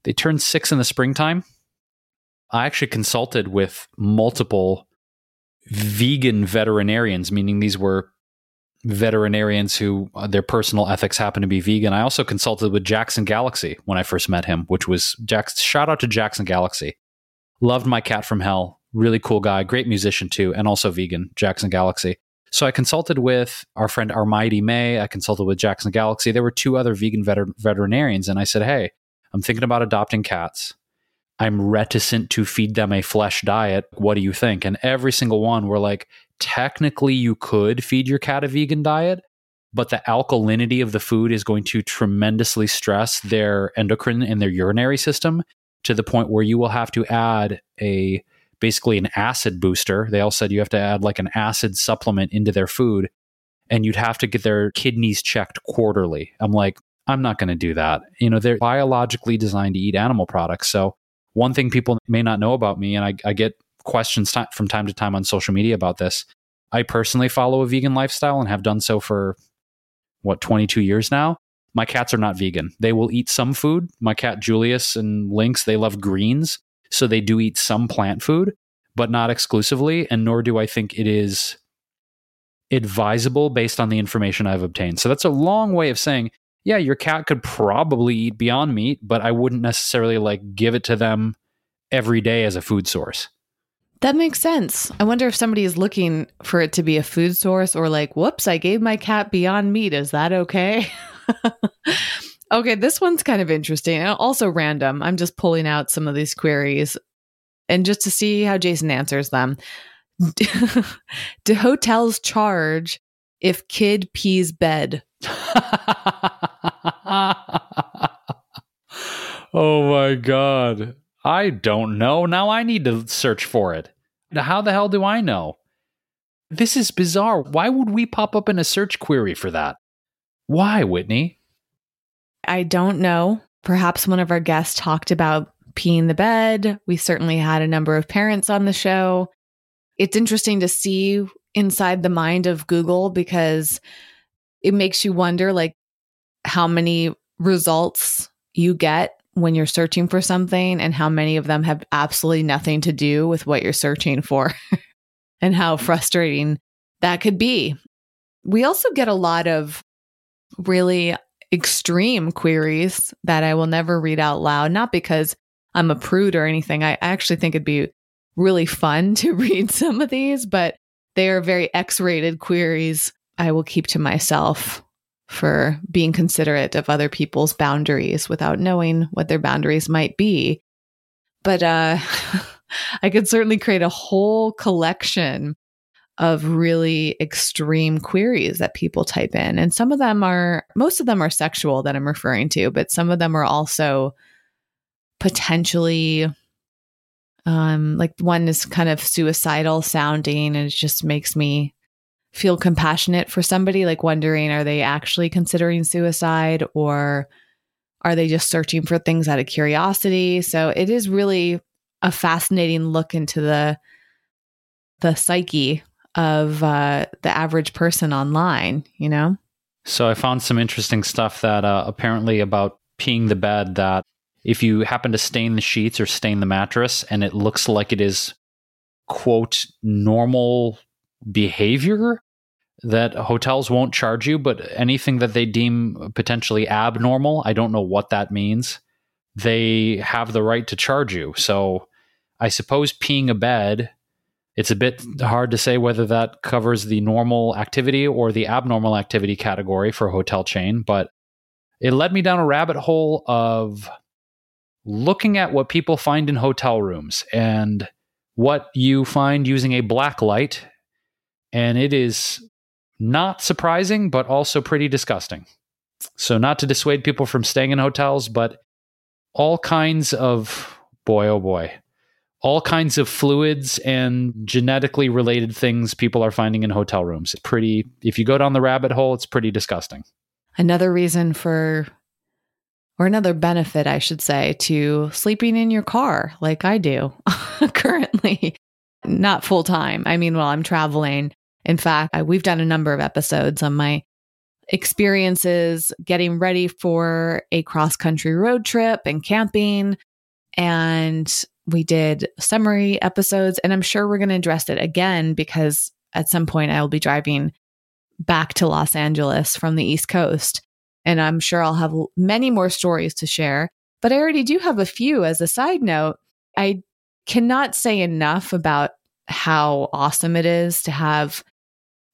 they turned six in the springtime. I actually consulted with multiple vegan veterinarians, meaning these were veterinarians who uh, their personal ethics happen to be vegan. I also consulted with Jackson Galaxy when I first met him, which was Jackson. Shout out to Jackson Galaxy. Loved my cat from hell. Really cool guy, great musician too, and also vegan. Jackson Galaxy. So I consulted with our friend Armaiti May. I consulted with Jackson Galaxy. There were two other vegan veter- veterinarians, and I said, "Hey, I'm thinking about adopting cats. I'm reticent to feed them a flesh diet. What do you think?" And every single one were like, technically you could feed your cat a vegan diet, but the alkalinity of the food is going to tremendously stress their endocrine and their urinary system to the point where you will have to add a basically an acid booster. They all said you have to add like an acid supplement into their food and you'd have to get their kidneys checked quarterly. I'm like, I'm not going to do that. You know, they're biologically designed to eat animal products. So, one thing people may not know about me, and I, I get questions t- from time to time on social media about this. I personally follow a vegan lifestyle and have done so for what 22 years now. My cats are not vegan. They will eat some food. My cat Julius and Lynx, they love greens, so they do eat some plant food, but not exclusively, and nor do I think it is advisable based on the information I've obtained. So that's a long way of saying, yeah, your cat could probably eat beyond meat, but I wouldn't necessarily like give it to them every day as a food source. That makes sense. I wonder if somebody is looking for it to be a food source or like, whoops, I gave my cat Beyond Meat. Is that okay? [LAUGHS] okay, this one's kind of interesting and also random. I'm just pulling out some of these queries and just to see how Jason answers them. [LAUGHS] Do hotels charge if kid pees bed? [LAUGHS] [LAUGHS] oh my God. I don't know. Now I need to search for it. How the hell do I know? This is bizarre. Why would we pop up in a search query for that? Why, Whitney? I don't know. Perhaps one of our guests talked about peeing the bed. We certainly had a number of parents on the show. It's interesting to see inside the mind of Google because it makes you wonder like how many results you get when you're searching for something and how many of them have absolutely nothing to do with what you're searching for [LAUGHS] and how frustrating that could be. We also get a lot of really extreme queries that I will never read out loud, not because I'm a prude or anything. I actually think it'd be really fun [LAUGHS] to read some of these, but they are very X rated queries I will keep to myself for being considerate of other people's boundaries without knowing what their boundaries might be. But uh, [LAUGHS] I could certainly create a whole collection of really extreme queries that people type in. And some of them are, most of them are sexual that I'm referring to, but some of them are also potentially um like one is kind of suicidal sounding and it just makes me feel compassionate for somebody, like wondering, are they actually considering suicide or are they just searching for things out of curiosity? So it is really a fascinating look into the the psyche of uh, the average person online, you know? So I found some interesting stuff that uh, apparently about peeing the bed that if you happen to stain the sheets or stain the mattress and it looks like it is quote normal behavior that hotels won't charge you, but anything that they deem potentially abnormal, I don't know what that means. They have the right to charge you. So I suppose peeing a bed, it's a bit hard to say whether that covers the normal activity or the abnormal activity category for a hotel chain, but it led me down a rabbit hole of looking at what people find in hotel rooms and what you find using a black light and it is not surprising, but also pretty disgusting. So, not to dissuade people from staying in hotels, but all kinds of, boy, oh boy, all kinds of fluids and genetically related things people are finding in hotel rooms. It's pretty, if you go down the rabbit hole, it's pretty disgusting. Another reason for, or another benefit, I should say, to sleeping in your car like I do [LAUGHS] currently, not full time. I mean, while I'm traveling, in fact, I, we've done a number of episodes on my experiences getting ready for a cross country road trip and camping. And We did summary episodes, and I'm sure we're going to address it again because at some point I will be driving back to Los Angeles from the East Coast. And I'm sure I'll have many more stories to share. But I already do have a few as a side note. I cannot say enough about how awesome it is to have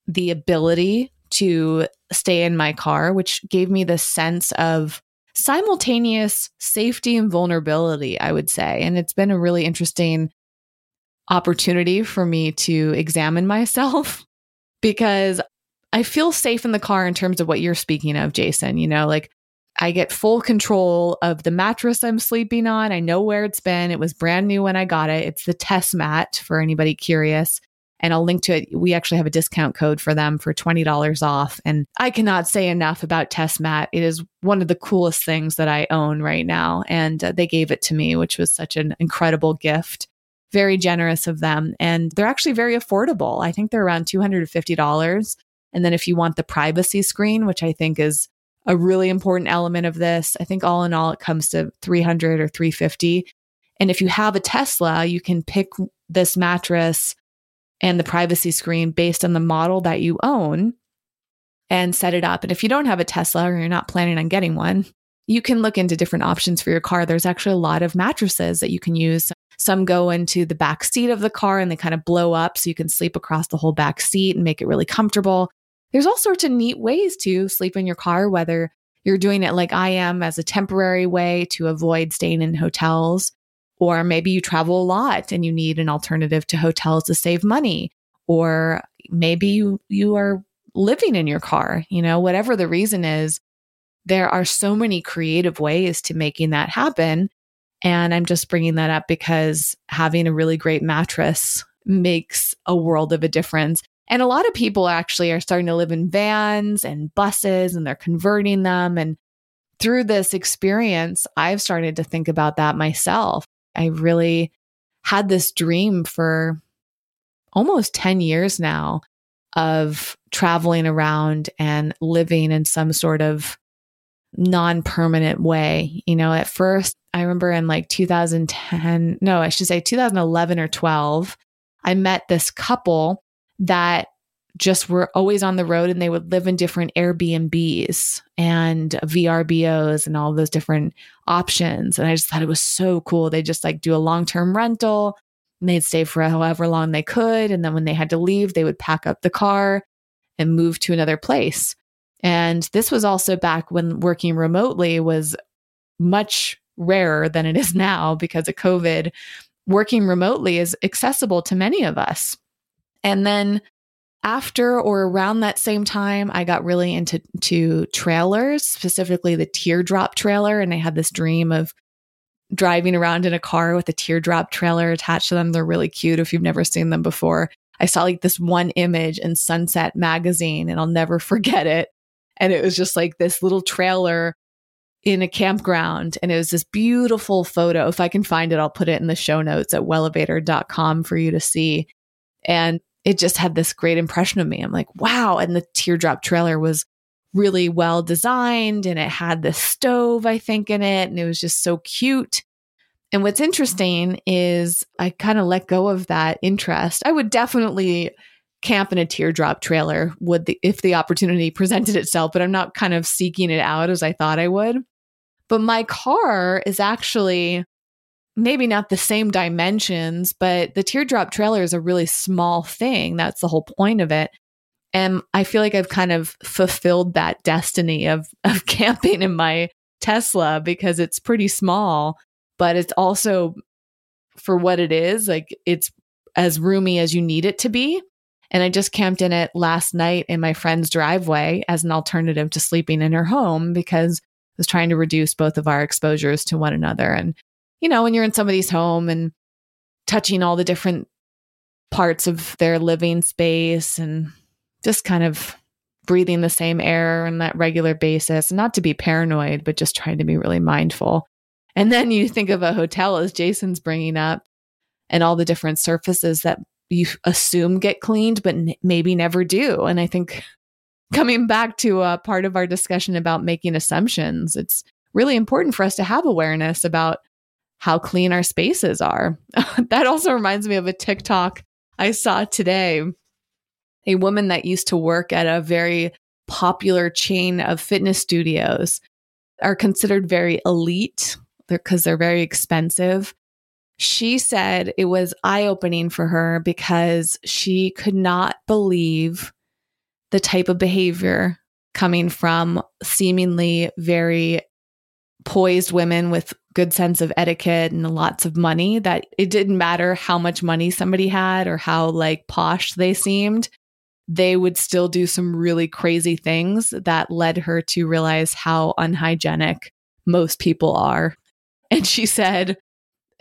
the ability to stay in my car, which gave me the sense of simultaneous safety and vulnerability, I would say. And it's been a really interesting opportunity for me to examine myself [LAUGHS] because I feel safe in the car in terms of what you're speaking of, Jason. You know, like I get full control of the mattress I'm sleeping on. I know where it's been. It was brand new when I got it. It's the Tesmat for anybody curious. And I'll link to it. We actually have a discount code for them for $20 off. And I cannot say enough about Tesmat. It is one of the coolest things that I own right now. And uh, they gave it to me, which was such an incredible gift. Very generous of them. And they're actually very affordable. I think they're around $250. And then if you want the privacy screen, which I think is a really important element of this, I think all in all, it comes to 300 or 350. And if you have a Tesla, you can pick this mattress and the privacy screen based on the model that you own and set it up. And if you don't have a Tesla or you're not planning on getting one, you can look into different options for your car. There's actually a lot of mattresses that you can use. Some go into the back seat of the car and they kind of blow up so you can sleep across the whole back seat and make it really comfortable. There's all sorts of neat ways to sleep in your car, whether you're doing it like I am as a temporary way to avoid staying in hotels or maybe you travel a lot and you need an alternative to hotels to save money. Or maybe you, you are living in your car, you know, whatever the reason is, there are so many creative ways to making that happen. And I'm just bringing that up because having a really great mattress makes a world of a difference. And a lot of people actually are starting to live in vans and buses and they're converting them. And through this experience, I've started to think about that myself. I really had this dream for almost 10 years now of traveling around and living in some sort of non permanent way. You know, at first, I remember in like 2010, no, I should say 2011 or 12, I met this couple that just were always on the road and they would live in different Airbnbs and VRBOs and all those different options. And I just thought it was so cool. They just like do a long term rental and they'd stay for however long they could. And then when they had to leave, they would pack up the car and move to another place. And this was also back when working remotely was much rarer than it is now because of COVID. Working remotely is accessible to many of us. And then after or around that same time, I got really into to trailers, specifically the teardrop trailer. And I had this dream of driving around in a car with a teardrop trailer attached to them. They're really cute if you've never seen them before. I saw like this one image in Sunset magazine and I'll never [LAUGHS] forget it. And it was just like this little trailer in a campground. And it was this beautiful photo. If I can find it, I'll put it in the show notes at wellevatr.com for you to see. And it just had this great impression of me. I'm like, wow. And the teardrop trailer was really well designed and it had the stove, I think, in it. And it was just so cute. And what's interesting is I kind of let go of that interest. I would definitely camp in a teardrop trailer would the, if the opportunity [LAUGHS] presented itself, but I'm not kind of seeking it out as I thought I would. But my car is actually maybe not the same dimensions, but the teardrop trailer is a really small thing. That's the whole point of it. And I feel like I've kind of fulfilled that destiny of, [LAUGHS] of camping in my Tesla because it's pretty small, but it's also for what it is, like it's as roomy as you need it to be. And I just camped in it last night in my friend's driveway as an alternative to sleeping in her home because I was trying to reduce both of our exposures to one another. And you know, when you're in somebody's home and touching all the different parts of their living space and just kind of breathing the same air on that regular basis, not to be paranoid, but just trying to be really mindful. And then you think of a hotel as Jason's bringing up and all the different surfaces that you assume get cleaned, but n- maybe never do. And I think coming back to a part of our discussion about making assumptions, it's really important for us to have awareness about how clean our spaces are. [LAUGHS] that also reminds me of a TikTok I saw today. A woman that used to work at a very popular chain of fitness studios are considered very elite because they're, very expensive. She said it was eye opening for her because she could not believe the type of behavior coming from seemingly very poised women with good sense of etiquette and lots of money that it didn't matter how much money somebody had or how like posh they seemed they would still do some really crazy things that led her to realize how unhygienic most people are. And she said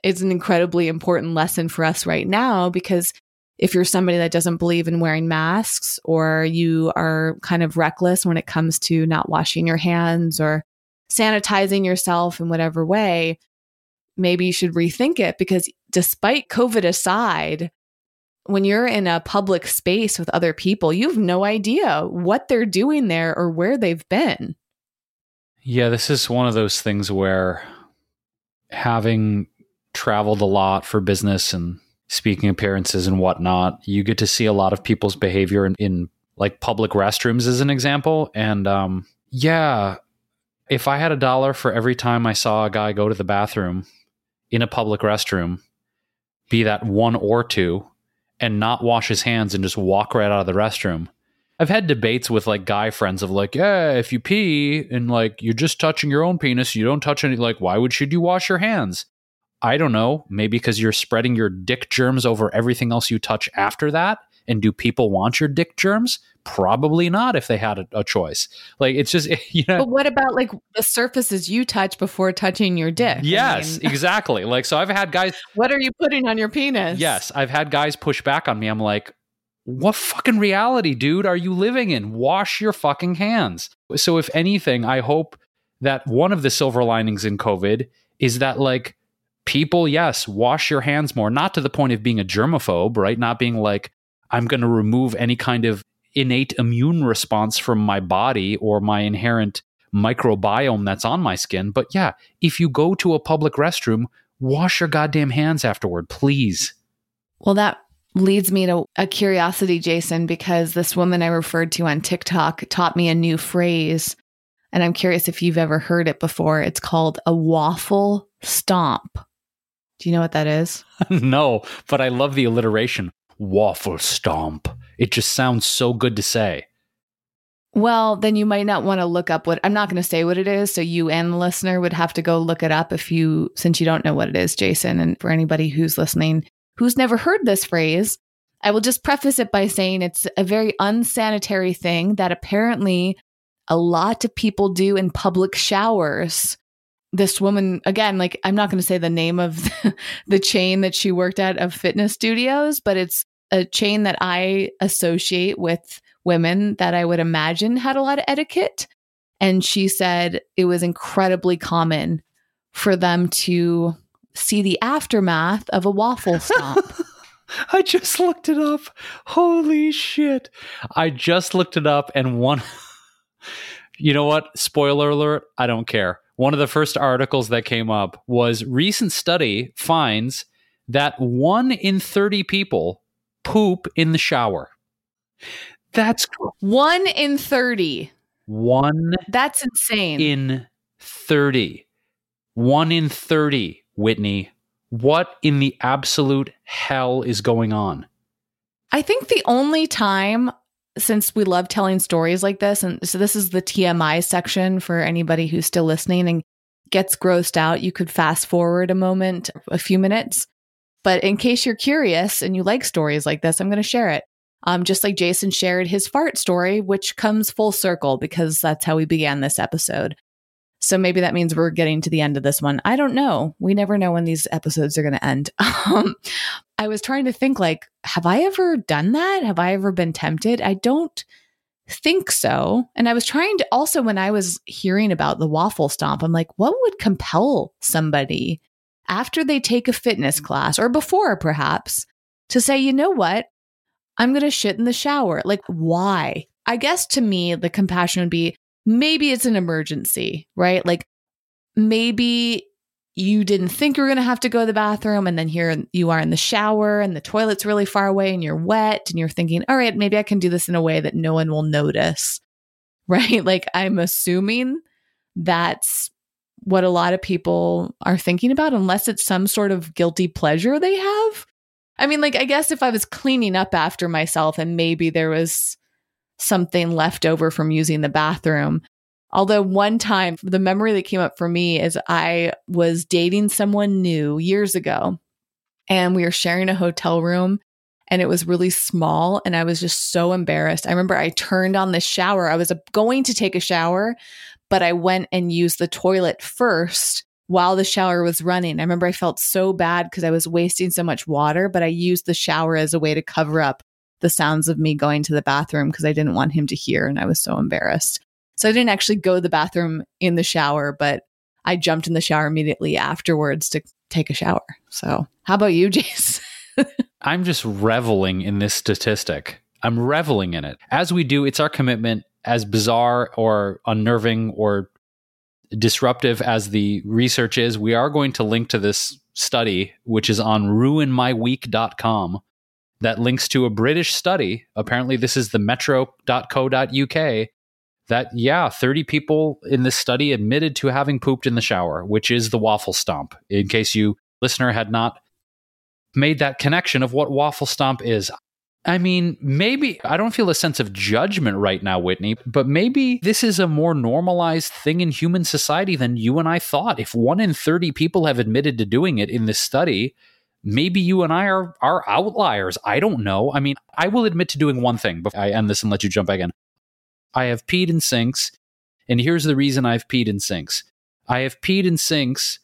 it's an incredibly important lesson for us right now because if you're somebody that doesn't believe in wearing masks or you are kind of reckless when it comes to not washing your hands or sanitizing yourself in whatever way, maybe you should rethink it because despite COVID aside, when you're in a public space with other people, you have no idea what they're doing there or where they've been. Yeah, this is one of those things where having traveled a lot for business and speaking appearances and whatnot, you get to see a lot of people's behavior in, in like public restrooms, as an example. And um, yeah, if I had a dollar for every time I saw a guy go to the bathroom in a public restroom, be that one or two, and not wash his hands and just walk right out of the restroom. I've had debates with like guy friends of like, yeah, if you pee and like you're just touching your own penis, you don't touch any, like, why would should you wash your hands? I don't know, maybe because you're spreading your dick germs over everything else you touch after that. And do people want your dick germs? Probably not if they had a, a choice. Like it's just, [LAUGHS] you know. But what about like the surfaces you touch before touching your dick? Yes, I mean, [LAUGHS] exactly. Like, so I've had guys. What are you putting on your penis? Yes, I've had guys push back on me. I'm like, what fucking reality, dude, are you living in? Wash your fucking hands. So, if anything, I hope that one of the silver linings in COVID is that, like, people, yes, wash your hands more, not to the point of being a germaphobe, right? Not being like, I'm going to remove any kind of innate immune response from my body or my inherent microbiome that's on my skin. But yeah, if you go to a public restroom, wash your goddamn hands afterward, please. Well, that leads me to a curiosity, Jason, because this woman I referred to on TikTok taught me a new phrase. And I'm curious if you've ever heard it before. It's called a waffle stomp. Do you know what that is? [LAUGHS] no, but I love the alliteration. Waffle stomp. It just sounds so good to say. Well, then you might not want to look up what I'm not going to say what it is. So you and the listener would have to go look it up if you, since you don't know what it is, Jason. And for anybody who's listening who's never heard this phrase, I will just preface it by saying it's a very unsanitary thing that apparently a lot of people do in public showers this woman again like i'm not going to say the name of [LAUGHS] the, chain that she worked at of fitness studios but it's a chain that i associate with women that i would imagine had a lot of etiquette and she said it was incredibly common for them to see the aftermath of a waffle stomp [LAUGHS] I just looked it up. Holy shit. I just looked it up and one [LAUGHS] You know what? Spoiler alert, I don't care one of the first articles that came up was recent study finds that one in 30 people poop in the shower. That's one in 30. One. That's insane. In 30. One in 30, Whitney. What in the absolute hell is going on? I think the only time since we love telling stories like this, and so this is the TMI section for anybody who's still listening and gets grossed out, you could fast forward a moment, a few minutes. But in case you're curious and you like stories like this, I'm going to share it. Um, just like Jason shared his fart story, which comes full circle because that's how we began this episode. So maybe that means we're getting to the end of this one. I don't know. We never know when these episodes are going to end. [LAUGHS] Um, I was trying to think like, have I ever done that? Have I ever been tempted? I don't think so. And I was trying to also, when I was hearing about the waffle stomp, I'm like, what would compel somebody after they take a fitness class or before perhaps to say, you know what? I'm going to shit in the shower. Like, why? I guess to me, the compassion would be maybe it's an emergency, right? Like, maybe you didn't think you were going to have to go to the bathroom and then here you are in the shower and the toilet's really far away and you're wet and you're thinking all right maybe i can do this in a way that no one will notice [LAUGHS] right like i'm assuming that's what a lot of people are thinking about unless it's some sort of guilty pleasure they have i mean like i guess if i was cleaning up after myself and maybe there was something left over from using the bathroom Although one time, the memory that came up for me is I was dating someone new years ago and we were sharing a hotel room and it was really small and I was just so embarrassed. I remember I turned on the shower. I was uh, going to take a shower, but I went and used the toilet first while the shower was running. I remember I felt so bad because I was wasting so much water, but I used the shower as a way to cover up the sounds of me going to the bathroom because I didn't want him to hear and I was so embarrassed. So I didn't actually go to the bathroom in the shower, but I jumped in the shower immediately afterwards to take a shower. So, how about you, [LAUGHS] Jace? I'm just reveling in this statistic. I'm reveling in it. As we do, it's our commitment, as bizarre or unnerving or disruptive as the research is, we are going to link to this study, which is on ruinmyweek.com, that links to a British study. Apparently, this is the metro.co.uk that yeah 30 people in this study admitted to having pooped in the shower which is the waffle stomp in case you listener had not made that connection of what waffle stomp is I mean, maybe I don't feel a sense of judgment right now, Whitney, but maybe this is a more normalized thing in human society than you and I thought. If one in 30 people have admitted to doing it in this study, maybe you and I are, are outliers. I don't know. I mean, I will admit to doing one thing before I end this and let you jump back in. I have peed in sinks, and here's the reason I've peed in sinks. I have peed in sinks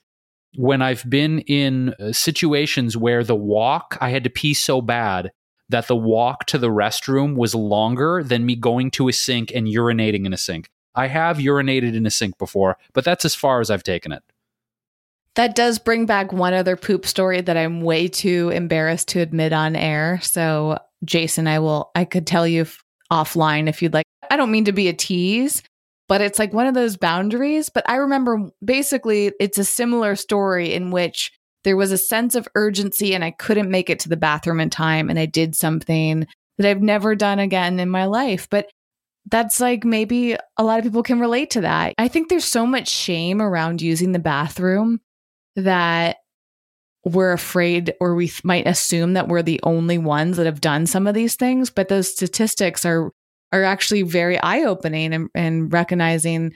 when I've been in uh, situations where the walk, I had to pee so bad that the walk to the restroom was longer than me going to a sink and urinating in a sink. I have urinated in a sink before, but that's as far as I've taken it. That does bring back one other poop story that I'm way too embarrassed to admit on air. So, Jason, I will, I could tell you offline if you'd like. I don't mean to be a tease, but it's like one of those boundaries. But I remember basically it's a similar story in which there was a sense of urgency and I couldn't make it to the bathroom in time and I did something that I've never done again in my life. But that's like maybe a lot of people can relate to that. I think there's so much shame around using the bathroom that we're afraid or we might assume that we're the only ones that have done some of these things but those statistics are are actually very eye-opening and, and recognizing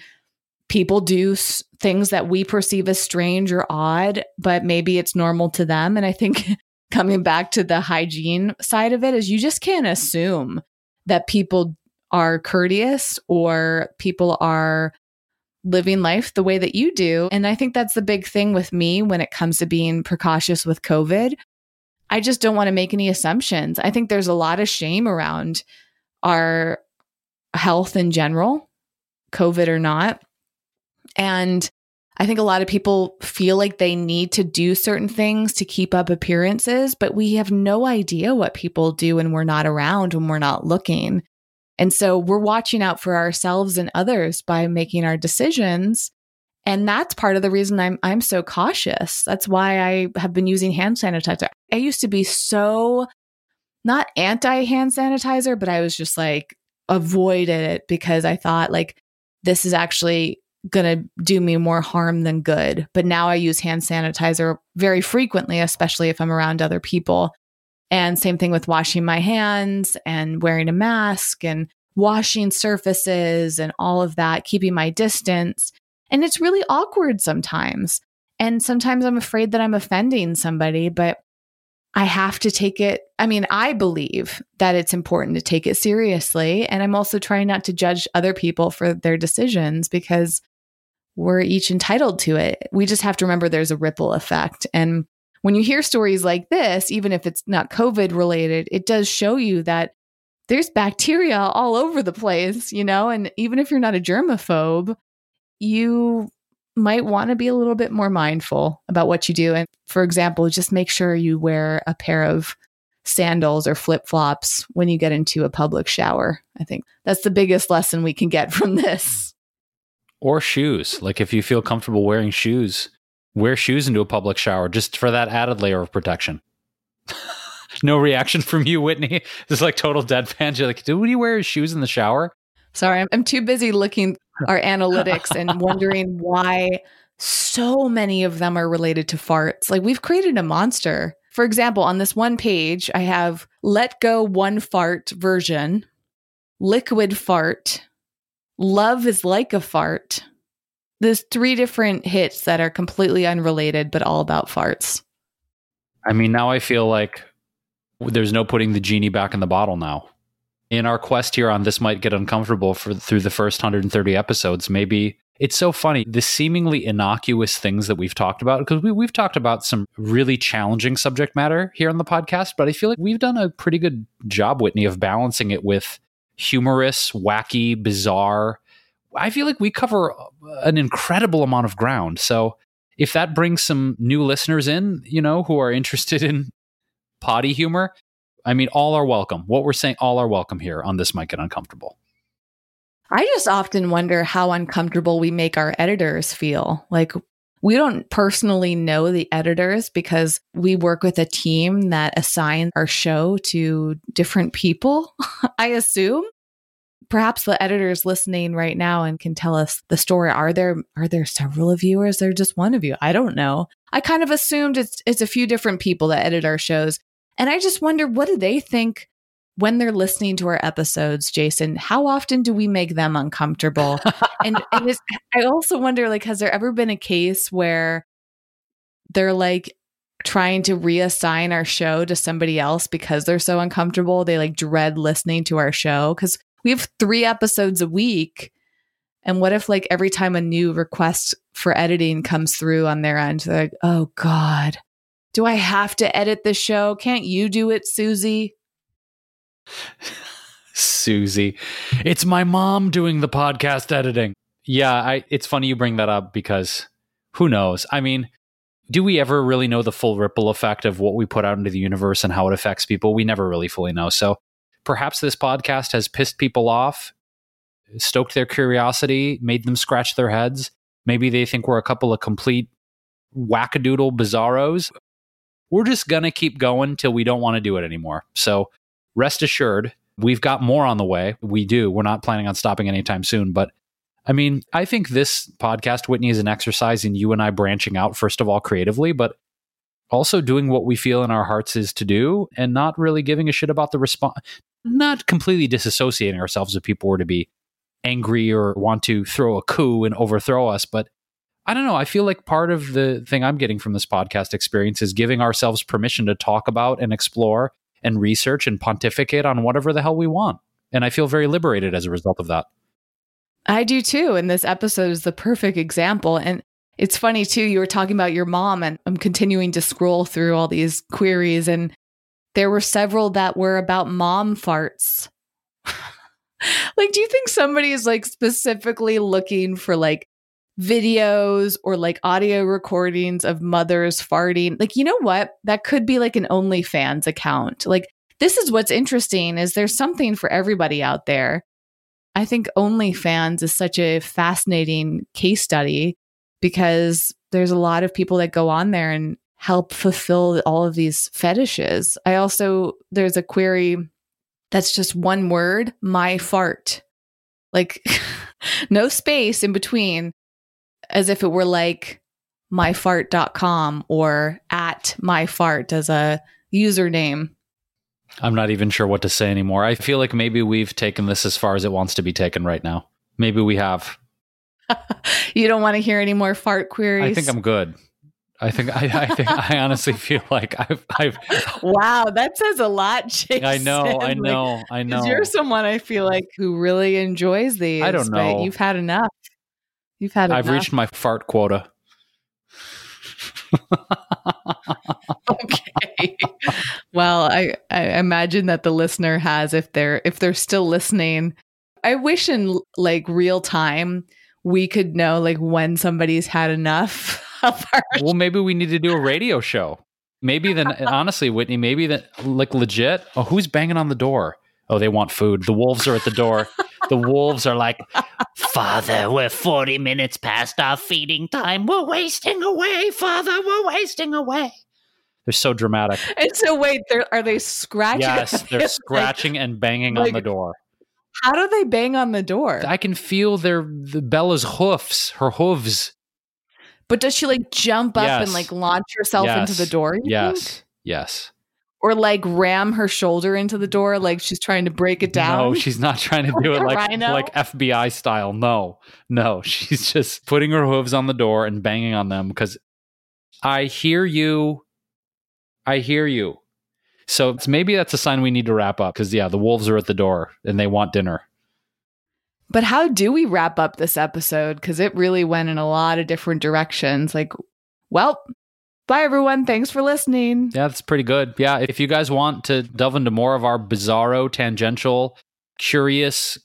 people do s- things that we perceive as strange or odd but maybe it's normal to them and i think [LAUGHS] coming back to the hygiene side of it is you just can't assume that people are courteous or people are living life the way that you do. And I think that's the big thing with me when it comes to being precautious with COVID. I just don't want to make any assumptions. I think there's a lot of shame around our health in general, COVID or not. And I think a lot of people feel like they need to do certain things to keep up appearances, but we have no idea what people do when we're not around, when we're not looking. And so we're watching out for ourselves and others by making our decisions. And that's part of the reason I'm I'm so cautious. That's why I have been using hand sanitizer. I used to be so not anti hand sanitizer, but I was just like avoided it because I thought like this is actually going to do me more harm than good. But now I use hand sanitizer very frequently, especially if I'm around other people. And same thing with washing my hands and wearing a mask and washing surfaces and all of that, keeping my distance. And it's really awkward sometimes. And sometimes I'm afraid that I'm offending somebody, but I have to take it. I mean, I believe that it's important to take it seriously. And I'm also trying not to judge other people for their decisions because we're each entitled to it. We just have to remember there's a ripple effect. And when you hear stories like this, even if it's not COVID related, it does show you that there's bacteria all over the place, you know? And even if you're not a germaphobe, you might want to be a little bit more mindful about what you do. And for example, just make sure you wear a pair of sandals or flip flops when you get into a public shower. I think that's the biggest lesson we can get from this. Or shoes. Like if you feel comfortable wearing shoes wear shoes into a public shower just for that added layer of protection. [LAUGHS] no reaction from you, Whitney. [LAUGHS] This is like total deadpan. You're like, do you wear shoes in the shower? Sorry, I'm, I'm too busy looking our analytics and [LAUGHS] wondering why so many of them are related to farts. Like we've created a monster. For example, on this one page, I have let go one fart version, liquid fart, love is like a fart. There's three different hits that are completely unrelated, but all about farts. I mean, now I feel like there's no putting the genie back in the bottle now. In our quest here on this might get uncomfortable for through the first 130 episodes, maybe it's so funny the seemingly innocuous things that we've talked about because we, we've talked about some really challenging subject matter here on the podcast, but I feel like we've done a pretty good job, Whitney, of balancing it with humorous, wacky, bizarre. I feel like we cover uh, an incredible amount of ground. So if that brings some new listeners in, you know, who are interested [LAUGHS] in potty humor, I mean, all are welcome. What we're saying, all are welcome here on This Might Get Uncomfortable. I just often wonder how uncomfortable we make our editors feel. Like, we don't personally know the editors because we work with a team that assigns our show to different people, [LAUGHS] I assume. Perhaps the editors listening right now and can tell us the story. Are there are there several of you or is there just one of you? I don't know. I kind of assumed it's it's a few different people that edit our shows. And I just wonder what do they think when they're listening to our episodes, Jason, how often do we make them uncomfortable? [LAUGHS] and, and I also wonder, like, has there ever been a case where they're like trying to reassign our show to somebody else because they're so uncomfortable? They like dread listening to our show because we have three episodes a week. And what if, like, every time a new request for editing comes through on their end, they're like, oh God, do I have to edit the show? Can't you do it, Susie? [LAUGHS] Susie. It's my mom doing the podcast editing. Yeah, I it's funny you bring that up because who knows? I mean, do we ever really know the full ripple effect of what we put out into the universe and how it affects people? We never really fully know. So perhaps this podcast has pissed people off, stoked their curiosity, made them scratch their heads. Maybe they think we're a couple of complete wackadoodle bizarros. We're just going to keep going till we don't want to do it anymore. So rest assured, we've got more on the way. We do. We're not planning on stopping anytime soon. But I mean, I think this podcast, Whitney, is an exercise in you and I branching out, first of all, creatively, but also doing what we feel in our hearts is to do and not really giving a shit about the response, not completely disassociating ourselves if people were to be angry or want to throw a coup and overthrow us. But I don't know. I feel like part of the thing I'm getting from this podcast experience is giving ourselves permission to talk about and explore and research and pontificate on whatever the hell we want. And I feel very liberated as a result of that. I do too. And this episode is the perfect example. And it's funny too, you were talking about your mom, and I'm continuing to scroll through all these queries, and there were several that were about mom farts. [LAUGHS] like, do you think somebody is like specifically looking for like videos or like audio recordings of mothers farting. Like, you know what? That could be like an OnlyFans account. Like, this is what's interesting is there's something for everybody out there. I think OnlyFans is such a fascinating case study because there's a lot of people that go on there and help fulfill all of these fetishes. I also there's a query that's just one word, my fart. Like [LAUGHS] no space in between as if it were like myfart.com or at myfart as a username. I'm not even sure what to say anymore. I feel like maybe we've taken this as far as it wants to be taken right now. Maybe we have. [LAUGHS] you don't want to hear any more fart queries. I think I'm good. I think I, I think I [LAUGHS] honestly feel like I've I've Wow, that says a lot, Jason. I know, I know, like, I know. You're someone I feel like who really enjoys these. I don't know. You've had enough. You've had. I've reached my fart quota. [LAUGHS] okay. well, I, I imagine that the listener has if they're if they're still listening. I wish in like real time we could know like when somebody's had enough [LAUGHS] of our Well, maybe we need to do a radio show. Maybe then [LAUGHS] honestly, Whitney, maybe that like legit. Oh, who's banging on the door? Oh, they want food. The wolves are at the door. The wolves are like, Father, we're 40 minutes past our feeding time. We're wasting away, Father. We're wasting away. They're so dramatic. And so, wait, are they scratching? Yes, [LAUGHS] they're scratching like, and banging like, on the door. How do they bang on the door? I can feel their the Bella's hoofs, her hooves. But does she like jump up yes. and like launch herself yes. into the door? Yes. Think? Yes. Or like ram her shoulder into the door like she's trying to break it down. No, she's not trying to do it like like FBI style. No. No, she's just putting her hooves on the door and banging on them because I hear you. I hear you. So maybe that's a sign we need to wrap up because yeah, the wolves are at the door and they want dinner. But how do we wrap up this episode? Because it really went in a lot of different directions. Like, well, bye everyone. Thanks for listening. Yeah, that's pretty good. Yeah, if you guys want to delve into more of our bizarro, tangential, curious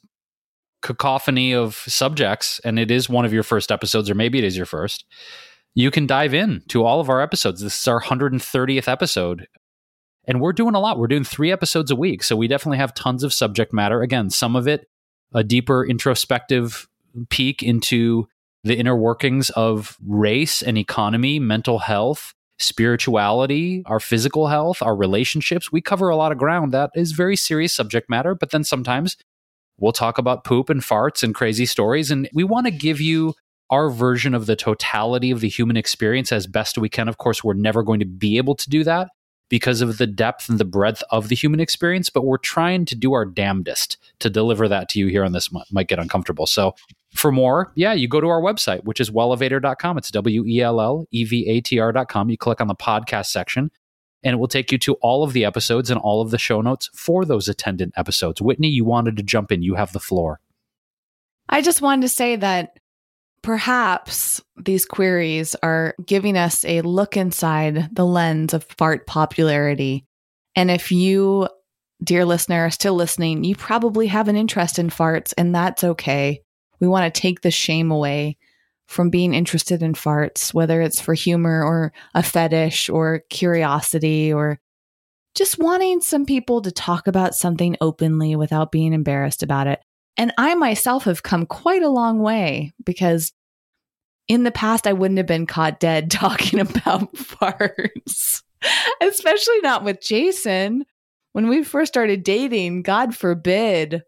cacophony of subjects, and it is one of your first episodes, or maybe it is your first, you can dive in to all of our episodes. This is our 130th episode. And we're doing a lot. We're doing three episodes a week. So we definitely have tons of subject matter. Again, some of it a deeper introspective peek into the inner workings of race and economy, mental health, spirituality, our physical health, our relationships. We cover a lot of ground that is very serious subject matter, but then sometimes we'll talk about poop and farts and crazy stories. And we want to give you our version of the totality of the human experience as best we can. Of course, we're never going to be able to do that because of the depth and the breadth of the human experience, but we're trying to do our damnedest to deliver that to you here on this might get uncomfortable. So for more, yeah, you go to our website, which is wellevatr.com. It's W E L L E V A T R.com. You click on the podcast section and it will take you to all of the episodes and all of the show notes for those attendant episodes. Whitney, you wanted to jump in. You have the floor. I just wanted to say that Perhaps these queries are giving us a look inside the lens of fart popularity. And if you, dear listener, are still listening, you probably have an interest in farts, and that's okay. We want to take the shame away from being interested in farts, whether it's for humor or a fetish or curiosity or just wanting some people to talk about something openly without being embarrassed about it. And I myself have come quite a long way because in the past, I wouldn't have been caught dead [LAUGHS] talking about [LAUGHS] farts, especially not with Jason. When we first started dating, God forbid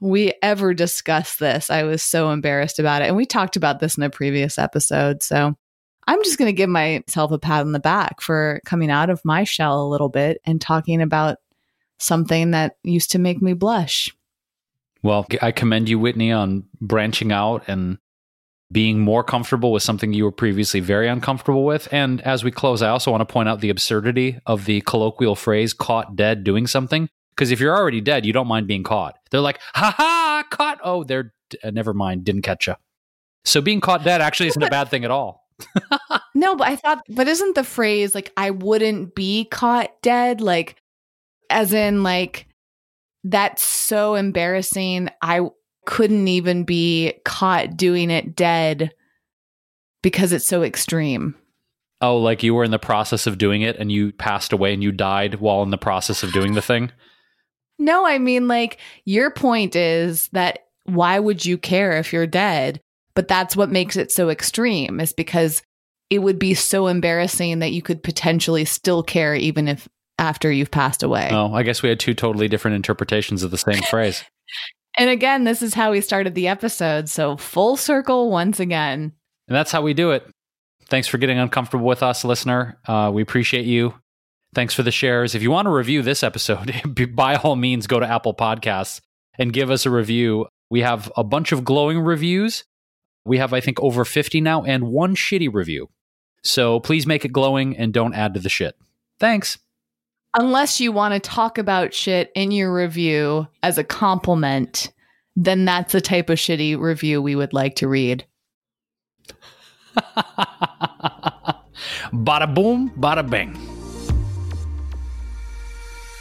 we ever discuss this. I was so embarrassed about it. And we talked about this in a previous episode. So I'm just going to give myself a pat on the back for coming out of my shell a little bit and talking about something that used to make me blush. Well, I commend you, Whitney, on branching out and being more comfortable with something you were previously very uncomfortable with. And as we close, I also want to point out the absurdity of the colloquial phrase caught dead doing something. Because if you're already dead, you don't mind being caught. They're like, ha ha, caught. Oh, they're, uh, never mind, didn't catch you. So being caught dead actually isn't a bad thing at all. [LAUGHS] [LAUGHS] no, but I thought, but isn't the phrase like, I wouldn't be caught dead? Like, as in, like, that's so embarrassing. I couldn't even be caught doing it dead because it's so extreme. Oh, like you were in the process of doing it and you passed away and you died while in the process of doing the thing? No, I mean, like, your point is that why would you care if you're dead? But that's what makes it so extreme, is because it would be so embarrassing that you could potentially still care even if after you've passed away. Oh, I guess we had two totally different interpretations of the same [LAUGHS] phrase. And again, this is how we started the episode. So full circle once again. And that's how we do it. Thanks for getting uncomfortable with us, listener. Uh, we appreciate you. Thanks for the shares. If you want to review this episode, [LAUGHS] by all means, go to Apple Podcasts and give us a review. We have a bunch of glowing reviews. We have, I think, over 50 now and one shitty review. So please make it glowing and don't add to the shit. Thanks unless you want to talk about shit in your review as a compliment, then that's the type of shitty review we would like to read. [LAUGHS] bada boom, bada bing.